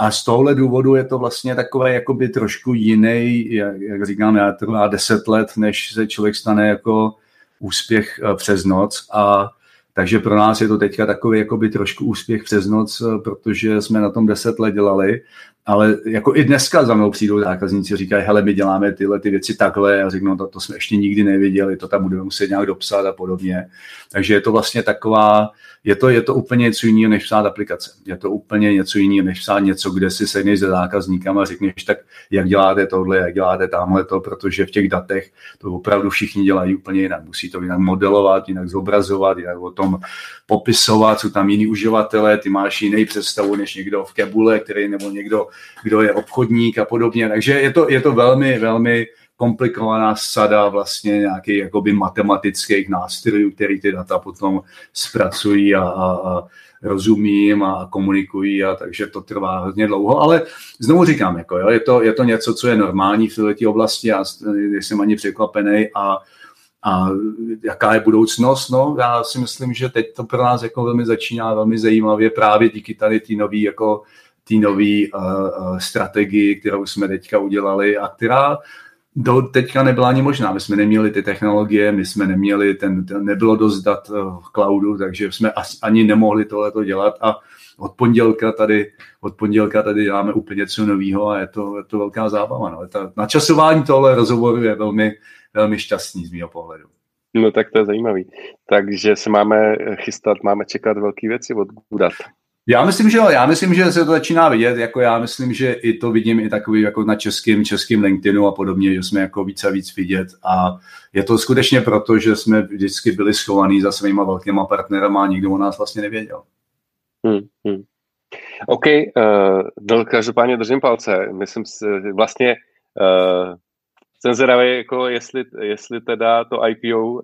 a z tohle důvodu je to vlastně takové jakoby trošku jiný, jak, jak říkám, já trvá deset let, než se člověk stane jako úspěch eh, přes noc a takže pro nás je to teďka takový jakoby trošku úspěch přes noc, eh, protože jsme na tom deset let dělali ale jako i dneska za mnou přijdou zákazníci, říkají, hele, my děláme tyhle ty věci takhle a řeknou, to, to jsme ještě nikdy neviděli, to tam budeme muset nějak dopsat a podobně. Takže je to vlastně taková, je to, je to úplně něco jiného, než psát aplikace. Je to úplně něco jiného, než psát něco, kde si sedneš se zákazníkem a řekneš, tak jak děláte tohle, jak děláte tamhle to, protože v těch datech to opravdu všichni dělají úplně jinak. Musí to jinak modelovat, jinak zobrazovat, jinak o tom popisovat, jsou tam jiní uživatelé, ty máš jiný představu než někdo v Kebule, který nebo někdo kdo je obchodník a podobně. Takže je to, je to velmi, velmi komplikovaná sada vlastně nějakých jakoby matematických nástrojů, který ty data potom zpracují a, a, a rozumím a komunikují a takže to trvá hodně dlouho, ale znovu říkám, jako, jo, je, to, je to něco, co je normální v této oblasti, já jsem ani překvapený a a jaká je budoucnost? No, já si myslím, že teď to pro nás jako velmi začíná velmi zajímavě právě díky tady té nové jako té nové uh, uh, strategii, kterou jsme teďka udělali a která do teďka nebyla ani možná. My jsme neměli ty technologie, my jsme neměli, ten, ten nebylo dost dat v cloudu, takže jsme ani nemohli tohleto dělat a od pondělka tady, od pondělka tady děláme úplně něco nového a je to, je to velká zábava. No. Ta, načasování tohle rozhovoru je velmi, velmi šťastný z mého pohledu. No tak to je zajímavý. Takže se máme chystat, máme čekat velké věci od Gudat. Já myslím, že jo, já myslím, že se to začíná vidět, jako já myslím, že i to vidím i takový jako na českým, českým LinkedInu a podobně, že jsme jako víc a víc vidět a je to skutečně proto, že jsme vždycky byli schovaní za svýma velkýma partnerama a nikdo o nás vlastně nevěděl. Hmm, hmm. OK, uh, každopádně držím palce. Myslím si, vlastně uh, jsem zvědavý, jako jestli, jestli teda to IPO, uh,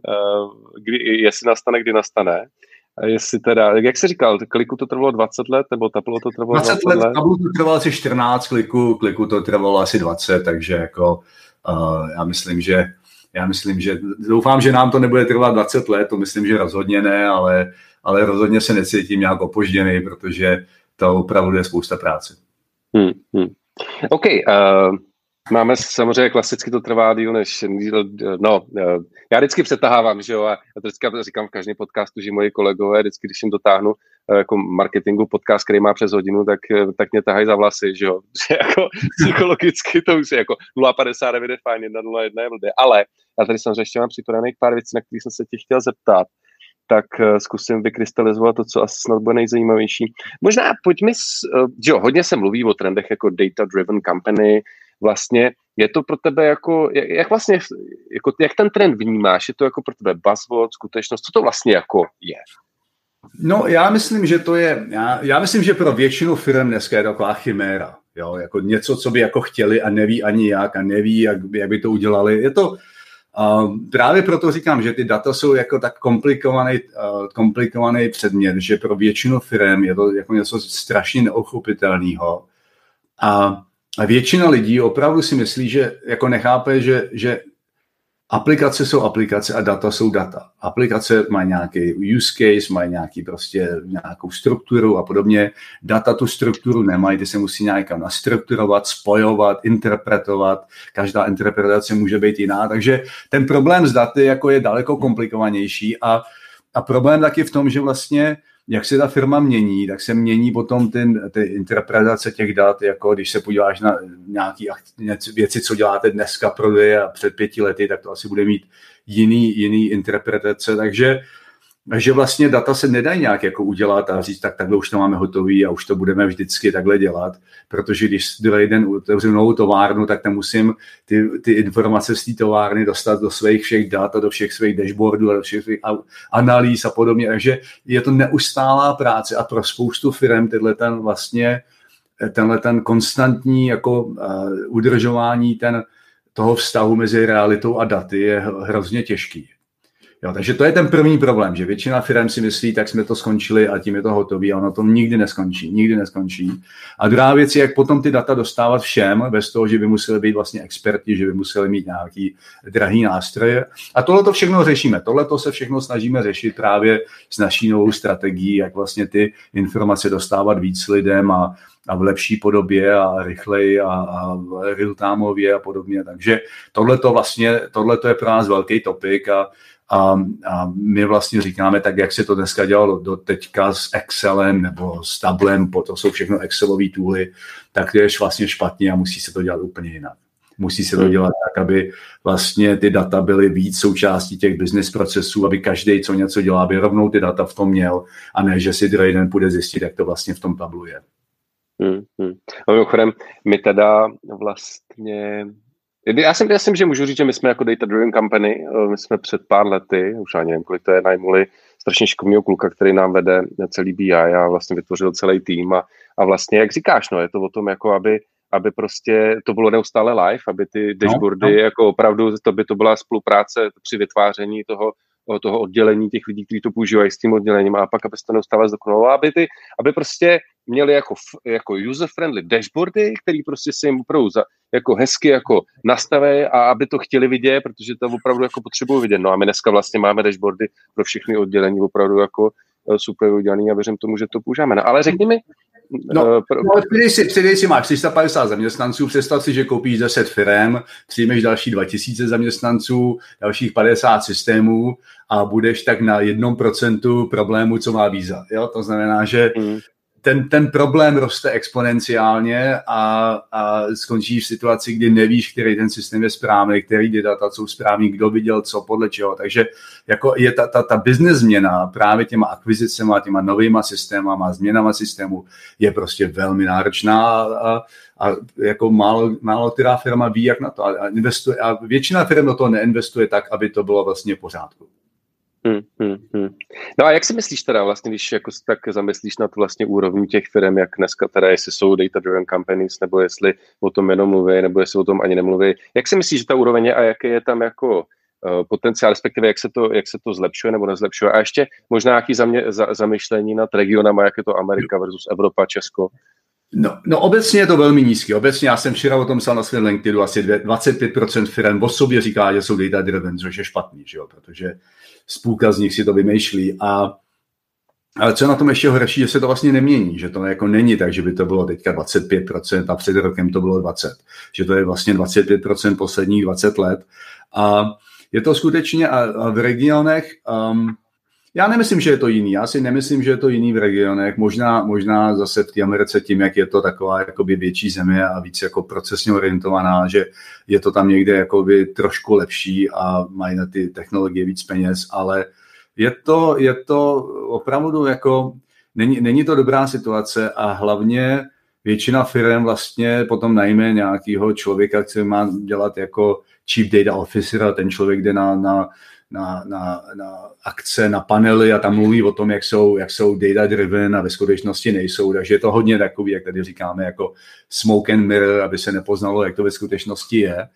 kdy, jestli nastane, kdy nastane. A jestli teda, jak jsi říkal, kliku to trvalo 20 let, nebo tablo to trvalo 20, 20 let? let? Tablu to trvalo asi 14, kliku, kliku to trvalo asi 20, takže jako uh, já myslím, že já myslím, že doufám, že nám to nebude trvat 20 let, to myslím, že rozhodně ne, ale, ale rozhodně se necítím nějak opožděný, protože to opravdu je spousta práce. Hmm, hmm. OK, uh, Máme samozřejmě klasicky to trvá díl než, no, eh, já vždycky přetahávám, že jo, a já to vždycky říkám v každém podcastu, že moji kolegové, vždycky, když jim dotáhnu eh, jako marketingu podcast, který má přes hodinu, tak, eh, tak mě tahají za vlasy, že jo, že jako psychologicky to už je jako 0,59 je fajn, 1,01 je blbě, ale já tady samozřejmě ještě mám připravených pár věcí, na které jsem se tě chtěl zeptat, tak zkusím vykrystalizovat to, co asi snad bude nejzajímavější. Možná pojďme, že jo, hodně se mluví o trendech jako data-driven company, vlastně je to pro tebe jako, jak vlastně, jako, jak ten trend vnímáš? Je to jako pro tebe buzzword, skutečnost? Co to vlastně jako je? No, já myslím, že to je, já, já myslím, že pro většinu firm dneska je to taková chiméra. Jo, jako něco, co by jako chtěli a neví ani jak a neví, jak, jak by to udělali. Je to, uh, právě proto říkám, že ty data jsou jako tak komplikovaný, uh, komplikovaný předmět, že pro většinu firm je to jako něco strašně neochopitelného. A většina lidí opravdu si myslí, že jako nechápe, že, že aplikace jsou aplikace a data jsou data. Aplikace mají nějaký use case, mají nějaký prostě nějakou strukturu a podobně. Data tu strukturu nemají, ty se musí nějak nastrukturovat, spojovat, interpretovat. Každá interpretace může být jiná, takže ten problém s daty jako je daleko komplikovanější a, a problém taky v tom, že vlastně jak se ta firma mění, tak se mění potom ty, ty interpretace těch dat, jako když se podíváš na nějaké věci, co děláte dneska prodeje a před pěti lety, tak to asi bude mít jiný, jiný interpretace, takže že vlastně data se nedají nějak jako udělat a říct, tak takhle už to máme hotový a už to budeme vždycky takhle dělat, protože když druhý den otevřu novou továrnu, tak tam musím ty, ty informace z té továrny dostat do svých všech dat a do všech svých dashboardů a do všech svých analýz a podobně, takže je to neustálá práce a pro spoustu firm tyhle ten vlastně tenhle ten konstantní jako uh, udržování ten, toho vztahu mezi realitou a daty je hrozně těžký. Jo, takže to je ten první problém, že většina firm si myslí, tak jsme to skončili a tím je to hotový a ono to nikdy neskončí, nikdy neskončí. A druhá věc je, jak potom ty data dostávat všem, bez toho, že by museli být vlastně experti, že by museli mít nějaký drahý nástroje. A tohle to všechno řešíme. Tohle to se všechno snažíme řešit právě s naší novou strategií, jak vlastně ty informace dostávat víc lidem a, a v lepší podobě a rychleji a, a real a podobně. Takže tohle to vlastně, tohle to je pro nás velký topik a a, a my vlastně říkáme tak, jak se to dneska dělalo do teďka s Excelem nebo s Tablem, to jsou všechno Excelové tooly, tak to je vlastně špatně a musí se to dělat úplně jinak. Musí se to hmm. dělat tak, aby vlastně ty data byly víc součástí těch business procesů, aby každý, co něco dělá, aby rovnou ty data v tom měl a ne, že si den půjde zjistit, jak to vlastně v tom tablu je. Hmm, hmm. A mimochodem, my teda vlastně já si myslím, že můžu říct, že my jsme jako Data Driven Company, eh, my jsme před pár lety, už ani nevím, kolik to je, najmuli strašně šikovného kluka, který nám vede celý BI a vlastně vytvořil celý tým a, a vlastně, jak říkáš, no, je to o tom, jako aby, aby prostě to bylo neustále live, aby ty no, dashboardy, no, no. jako opravdu, to by to byla spolupráce při vytváření toho, toho oddělení těch lidí, kteří to používají s tím oddělením a pak, aby se to neustále zdokonalo, aby, ty, aby prostě měli jako, jako user-friendly dashboardy, který prostě se jim opravdu za, jako hezky jako nastaví a aby to chtěli vidět, protože to opravdu jako potřebují vidět. No a my dneska vlastně máme dashboardy pro všechny oddělení opravdu jako eh, super udělaný a věřím tomu, že to používáme. No, ale řekni mi, No, uh, pro... no přidej si, přidej si, máš 350 zaměstnanců, představ si, že koupíš 10 firm, přijmeš další 2000 zaměstnanců, dalších 50 systémů a budeš tak na jednom procentu problému, co má víza. Jo? To znamená, že mm ten, ten problém roste exponenciálně a, a skončí v situaci, kdy nevíš, který ten systém je správný, který ty data jsou správný, kdo viděl co, podle čeho. Takže jako je ta, ta, ta business změna právě těma akvizicemi, těma novýma systémama, změnama systému je prostě velmi náročná a, a jako málo, málo která firma ví, jak na to a, investuje, a většina firm do toho neinvestuje tak, aby to bylo vlastně v pořádku. Hmm, hmm, hmm. No a jak si myslíš teda vlastně, když jako tak zamyslíš nad vlastně úrovní těch firm, jak dneska teda, jestli jsou data-driven companies, nebo jestli o tom jenom mluví, nebo jestli o tom ani nemluví. Jak si myslíš, že ta úroveň je a jaký je tam jako uh, potenciál, respektive jak se, to, jak se to zlepšuje nebo nezlepšuje. A ještě možná nějaký zamě, za, zamyšlení nad regionama, jak je to Amerika versus Evropa, Česko. No, no obecně je to velmi nízký. Obecně já jsem včera o tom psal na svém LinkedInu, asi 25% firm o sobě říká, že jsou data driven, což je špatný, že jo? protože spůlka z nich si to vymýšlí. A ale co na tom ještě horší, že se to vlastně nemění, že to jako není tak, že by to bylo teďka 25% a před rokem to bylo 20%, že to je vlastně 25% posledních 20 let a je to skutečně a, a v regionech, um, já nemyslím, že je to jiný. Já si nemyslím, že je to jiný v regionech. Možná, možná zase v té Americe tím, jak je to taková jakoby větší země a víc jako procesně orientovaná, že je to tam někde jakoby trošku lepší a mají na ty technologie víc peněz, ale je to, je to opravdu jako, není, není to dobrá situace a hlavně většina firm vlastně potom najme nějakého člověka, který má dělat jako chief data officer a ten člověk jde na, na na, na, na akce, na panely a tam mluví o tom, jak jsou, jak jsou data driven a ve skutečnosti nejsou. Takže je to hodně takový, jak tady říkáme, jako smoke and mirror, aby se nepoznalo, jak to ve skutečnosti je.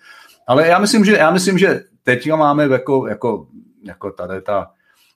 Ale já myslím, že, já myslím, že teďka máme jako, jako, jako tady ta,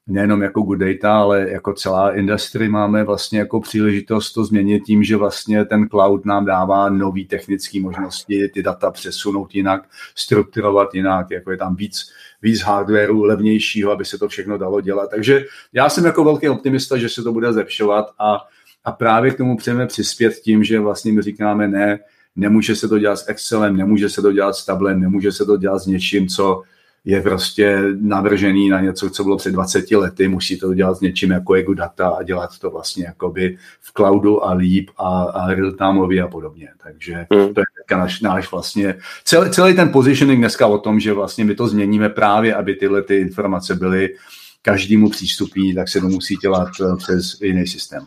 nejenom jako good data, ale jako celá industry máme vlastně jako příležitost to změnit tím, že vlastně ten cloud nám dává nové technické možnosti, ty data přesunout jinak, strukturovat jinak, jako je tam víc, víc hardwareu levnějšího, aby se to všechno dalo dělat. Takže já jsem jako velký optimista, že se to bude zlepšovat a, a právě k tomu chceme přispět tím, že vlastně my říkáme ne, nemůže se to dělat s Excelem, nemůže se to dělat s tablem, nemůže se to dělat s něčím, co je prostě navržený na něco, co bylo před 20 lety, musí to dělat s něčím jako Ego Data a dělat to vlastně jakoby v cloudu a líp a, a real-timeově a podobně. Takže hmm. to je náš, náš vlastně, celý, celý ten positioning dneska o tom, že vlastně my to změníme právě, aby tyhle ty informace byly každému přístupní, tak se to musí dělat eh, přes jiný systém.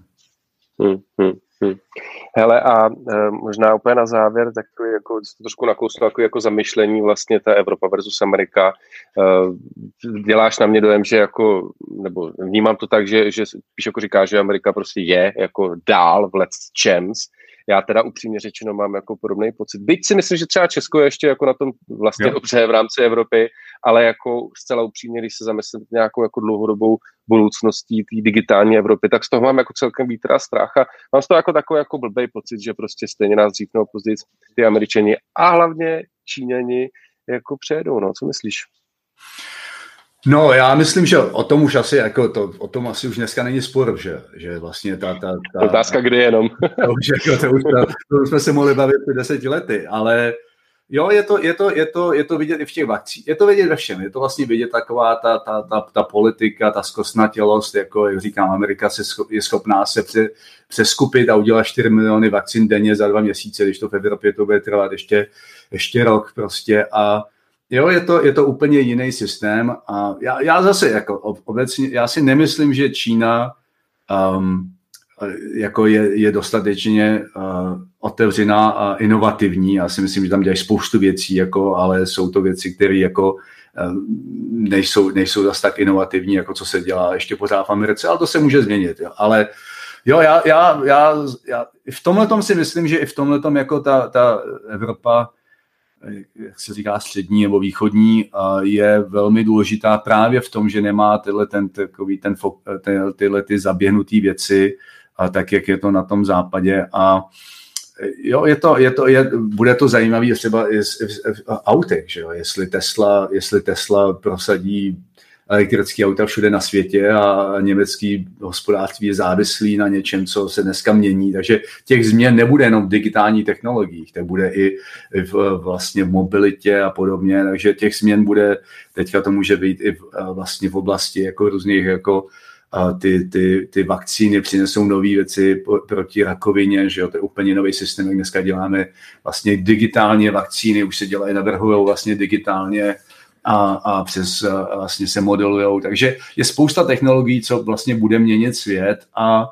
Hmm, hmm, hmm. Hele a e, možná úplně na závěr, tak jako trošku nakousnu jako, jako zamyšlení vlastně ta Evropa versus Amerika. E, děláš na mě dojem, že jako, nebo vnímám to tak, že, že spíš jako říká, že Amerika prostě je jako dál v let's chance, já teda upřímně řečeno mám jako podobný pocit. Byť si myslím, že třeba Česko je ještě jako na tom vlastně jo. dobře v rámci Evropy, ale jako zcela upřímně, když se zamyslím nějakou jako dlouhodobou budoucností té digitální Evropy, tak z toho mám jako celkem vítr a strach a mám z toho jako takový jako blbý pocit, že prostě stejně nás dřív nebo později ty Američani a hlavně Číňani jako přejedou, no, co myslíš? No, já myslím, že o tom už asi, jako to, o tom asi už dneska není spor, že, že vlastně ta... ta, ta Otázka, kdy jenom. to, už, jako, to, už, to, to už jsme se mohli bavit před deseti lety, ale jo, je to, je, to, je, to, je to vidět i v těch vakcích, je to vidět ve všem, je to vlastně vidět taková ta, ta, ta, ta politika, ta zkostnatělost, jako jak říkám, Amerika se scho, je schopná se pře, přeskupit a udělat 4 miliony vakcín denně za dva měsíce, když to v Evropě to bude trvat ještě, ještě rok prostě a Jo, je to, je to úplně jiný systém a já, já zase jako obecně, já si nemyslím, že Čína um, jako je, je dostatečně uh, otevřená a inovativní. Já si myslím, že tam dělají spoustu věcí, jako, ale jsou to věci, které jako uh, nejsou, nejsou zase tak inovativní, jako co se dělá ještě pořád v Americe, ale to se může změnit. Jo. Ale jo, já, já, já, já v tomhle si myslím, že i v tomhle jako ta, ta Evropa jak se říká, střední nebo východní, je velmi důležitá právě v tom, že nemá tyhle, ten, takový ten, ty, tyhle ty zaběhnutý věci, tak jak je to na tom západě. A jo, je to, je to, je, bude to zajímavé třeba autech, že jo? Jestli, Tesla, jestli Tesla prosadí elektrické auta všude na světě a německý hospodářství je závislý na něčem, co se dneska mění. Takže těch změn nebude jenom v digitální technologiích, tak bude i v, vlastně v mobilitě a podobně. Takže těch změn bude, teďka to může být i v, vlastně v oblasti jako různých jako ty, ty, ty vakcíny přinesou nové věci proti rakovině, že jo, to je úplně nový systém, jak dneska děláme vlastně digitálně vakcíny, už se dělají, navrhují vlastně digitálně a, a přes vlastně se modelujou. Takže je spousta technologií, co vlastně bude měnit svět a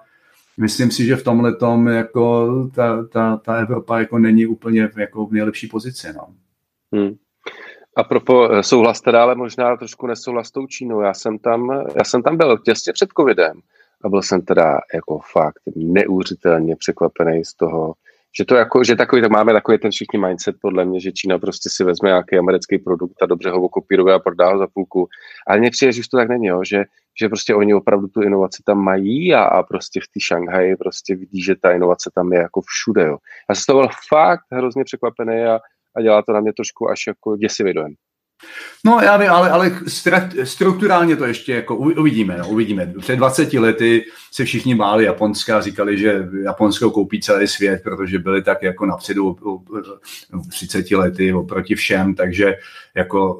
myslím si, že v tomhle tom jako ta, ta, ta Evropa jako není úplně jako v nejlepší pozici. No. Hmm. A propo eh, souhlas teda, ale možná trošku nesouhlas s tou Čínou. Já jsem tam, já jsem tam byl těsně před covidem a byl jsem teda jako fakt neuvěřitelně překvapený z toho, že to jako, že takový, tak máme takový ten všichni mindset podle mě, že Čína prostě si vezme nějaký americký produkt a dobře ho okopíruje a prodá ho za půlku. Ale mně přijde, že to tak není, jo? Že, že prostě oni opravdu tu inovaci tam mají a, a prostě v té Šanghaji prostě vidí, že ta inovace tam je jako všude. Jo? Já jsem z toho byl fakt hrozně překvapený a, a dělá to na mě trošku až jako děsivý dojem. No já vím, ale, ale strukturálně to ještě jako uvidíme, no, uvidíme. Před 20 lety se všichni báli Japonska říkali, že Japonsko koupí celý svět, protože byli tak jako napředu 30 lety oproti všem, takže jako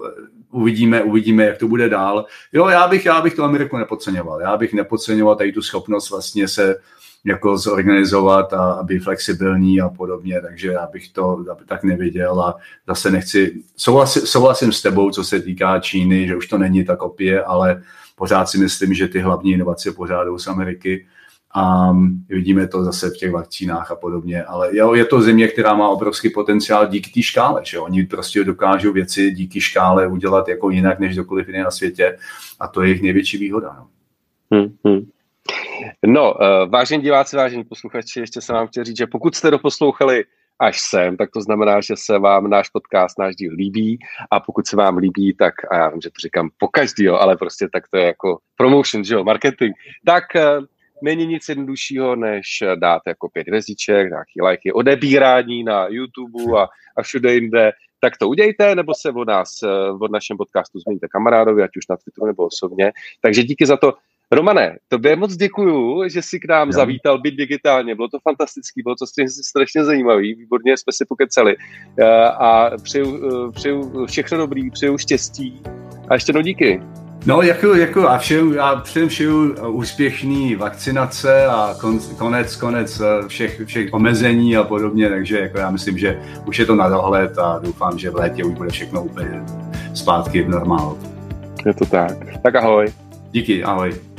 uvidíme, uvidíme, jak to bude dál. Jo, já bych, já bych tu Ameriku nepodceňoval. Já bych nepodceňoval tady tu schopnost vlastně se jako zorganizovat a, a být flexibilní a podobně, takže já bych to tak neviděl a zase nechci, souhlasím, souhlasím s tebou, co se týká Číny, že už to není tak opě, ale pořád si myslím, že ty hlavní inovace pořád jdou z Ameriky a vidíme to zase v těch vakcínách a podobně, ale jo, je to země, která má obrovský potenciál díky té škále, že oni prostě dokážou věci díky škále udělat jako jinak než dokoliv jiné na světě a to je jejich největší výhoda. No. Hmm, hmm. No, uh, vážení diváci, vážení posluchači, ještě jsem vám chtěl říct, že pokud jste doposlouchali až sem, tak to znamená, že se vám náš podcast, náš díl líbí a pokud se vám líbí, tak, a já vím, že to říkám po každý, ale prostě tak to je jako promotion, že jo, marketing, tak uh, není nic jednoduššího, než dát jako pět hvězdiček, nějaký lajky, odebírání na YouTube a, a všude jinde, tak to udějte, nebo se od nás, eh, od našem podcastu změníte kamarádovi, ať už na Twitteru nebo osobně. Takže díky za to. Romane, tobě moc děkuju, že jsi k nám jo. zavítal být digitálně. Bylo to fantastický, bylo to strašně zajímavý, výborně jsme si pokecali. Eh, a přeju, eh, přeju všechno dobrý, přeju štěstí a ještě no díky. No, jako, jako a všem, já předem všeju úspěšný vakcinace a kon, konec, konec eh, všech, všech omezení a podobně, takže jako já myslím, že už je to na dohled a doufám, že v létě už bude všechno úplně zpátky v normálu. Je to tak. Tak ahoj. Díky, ahoj.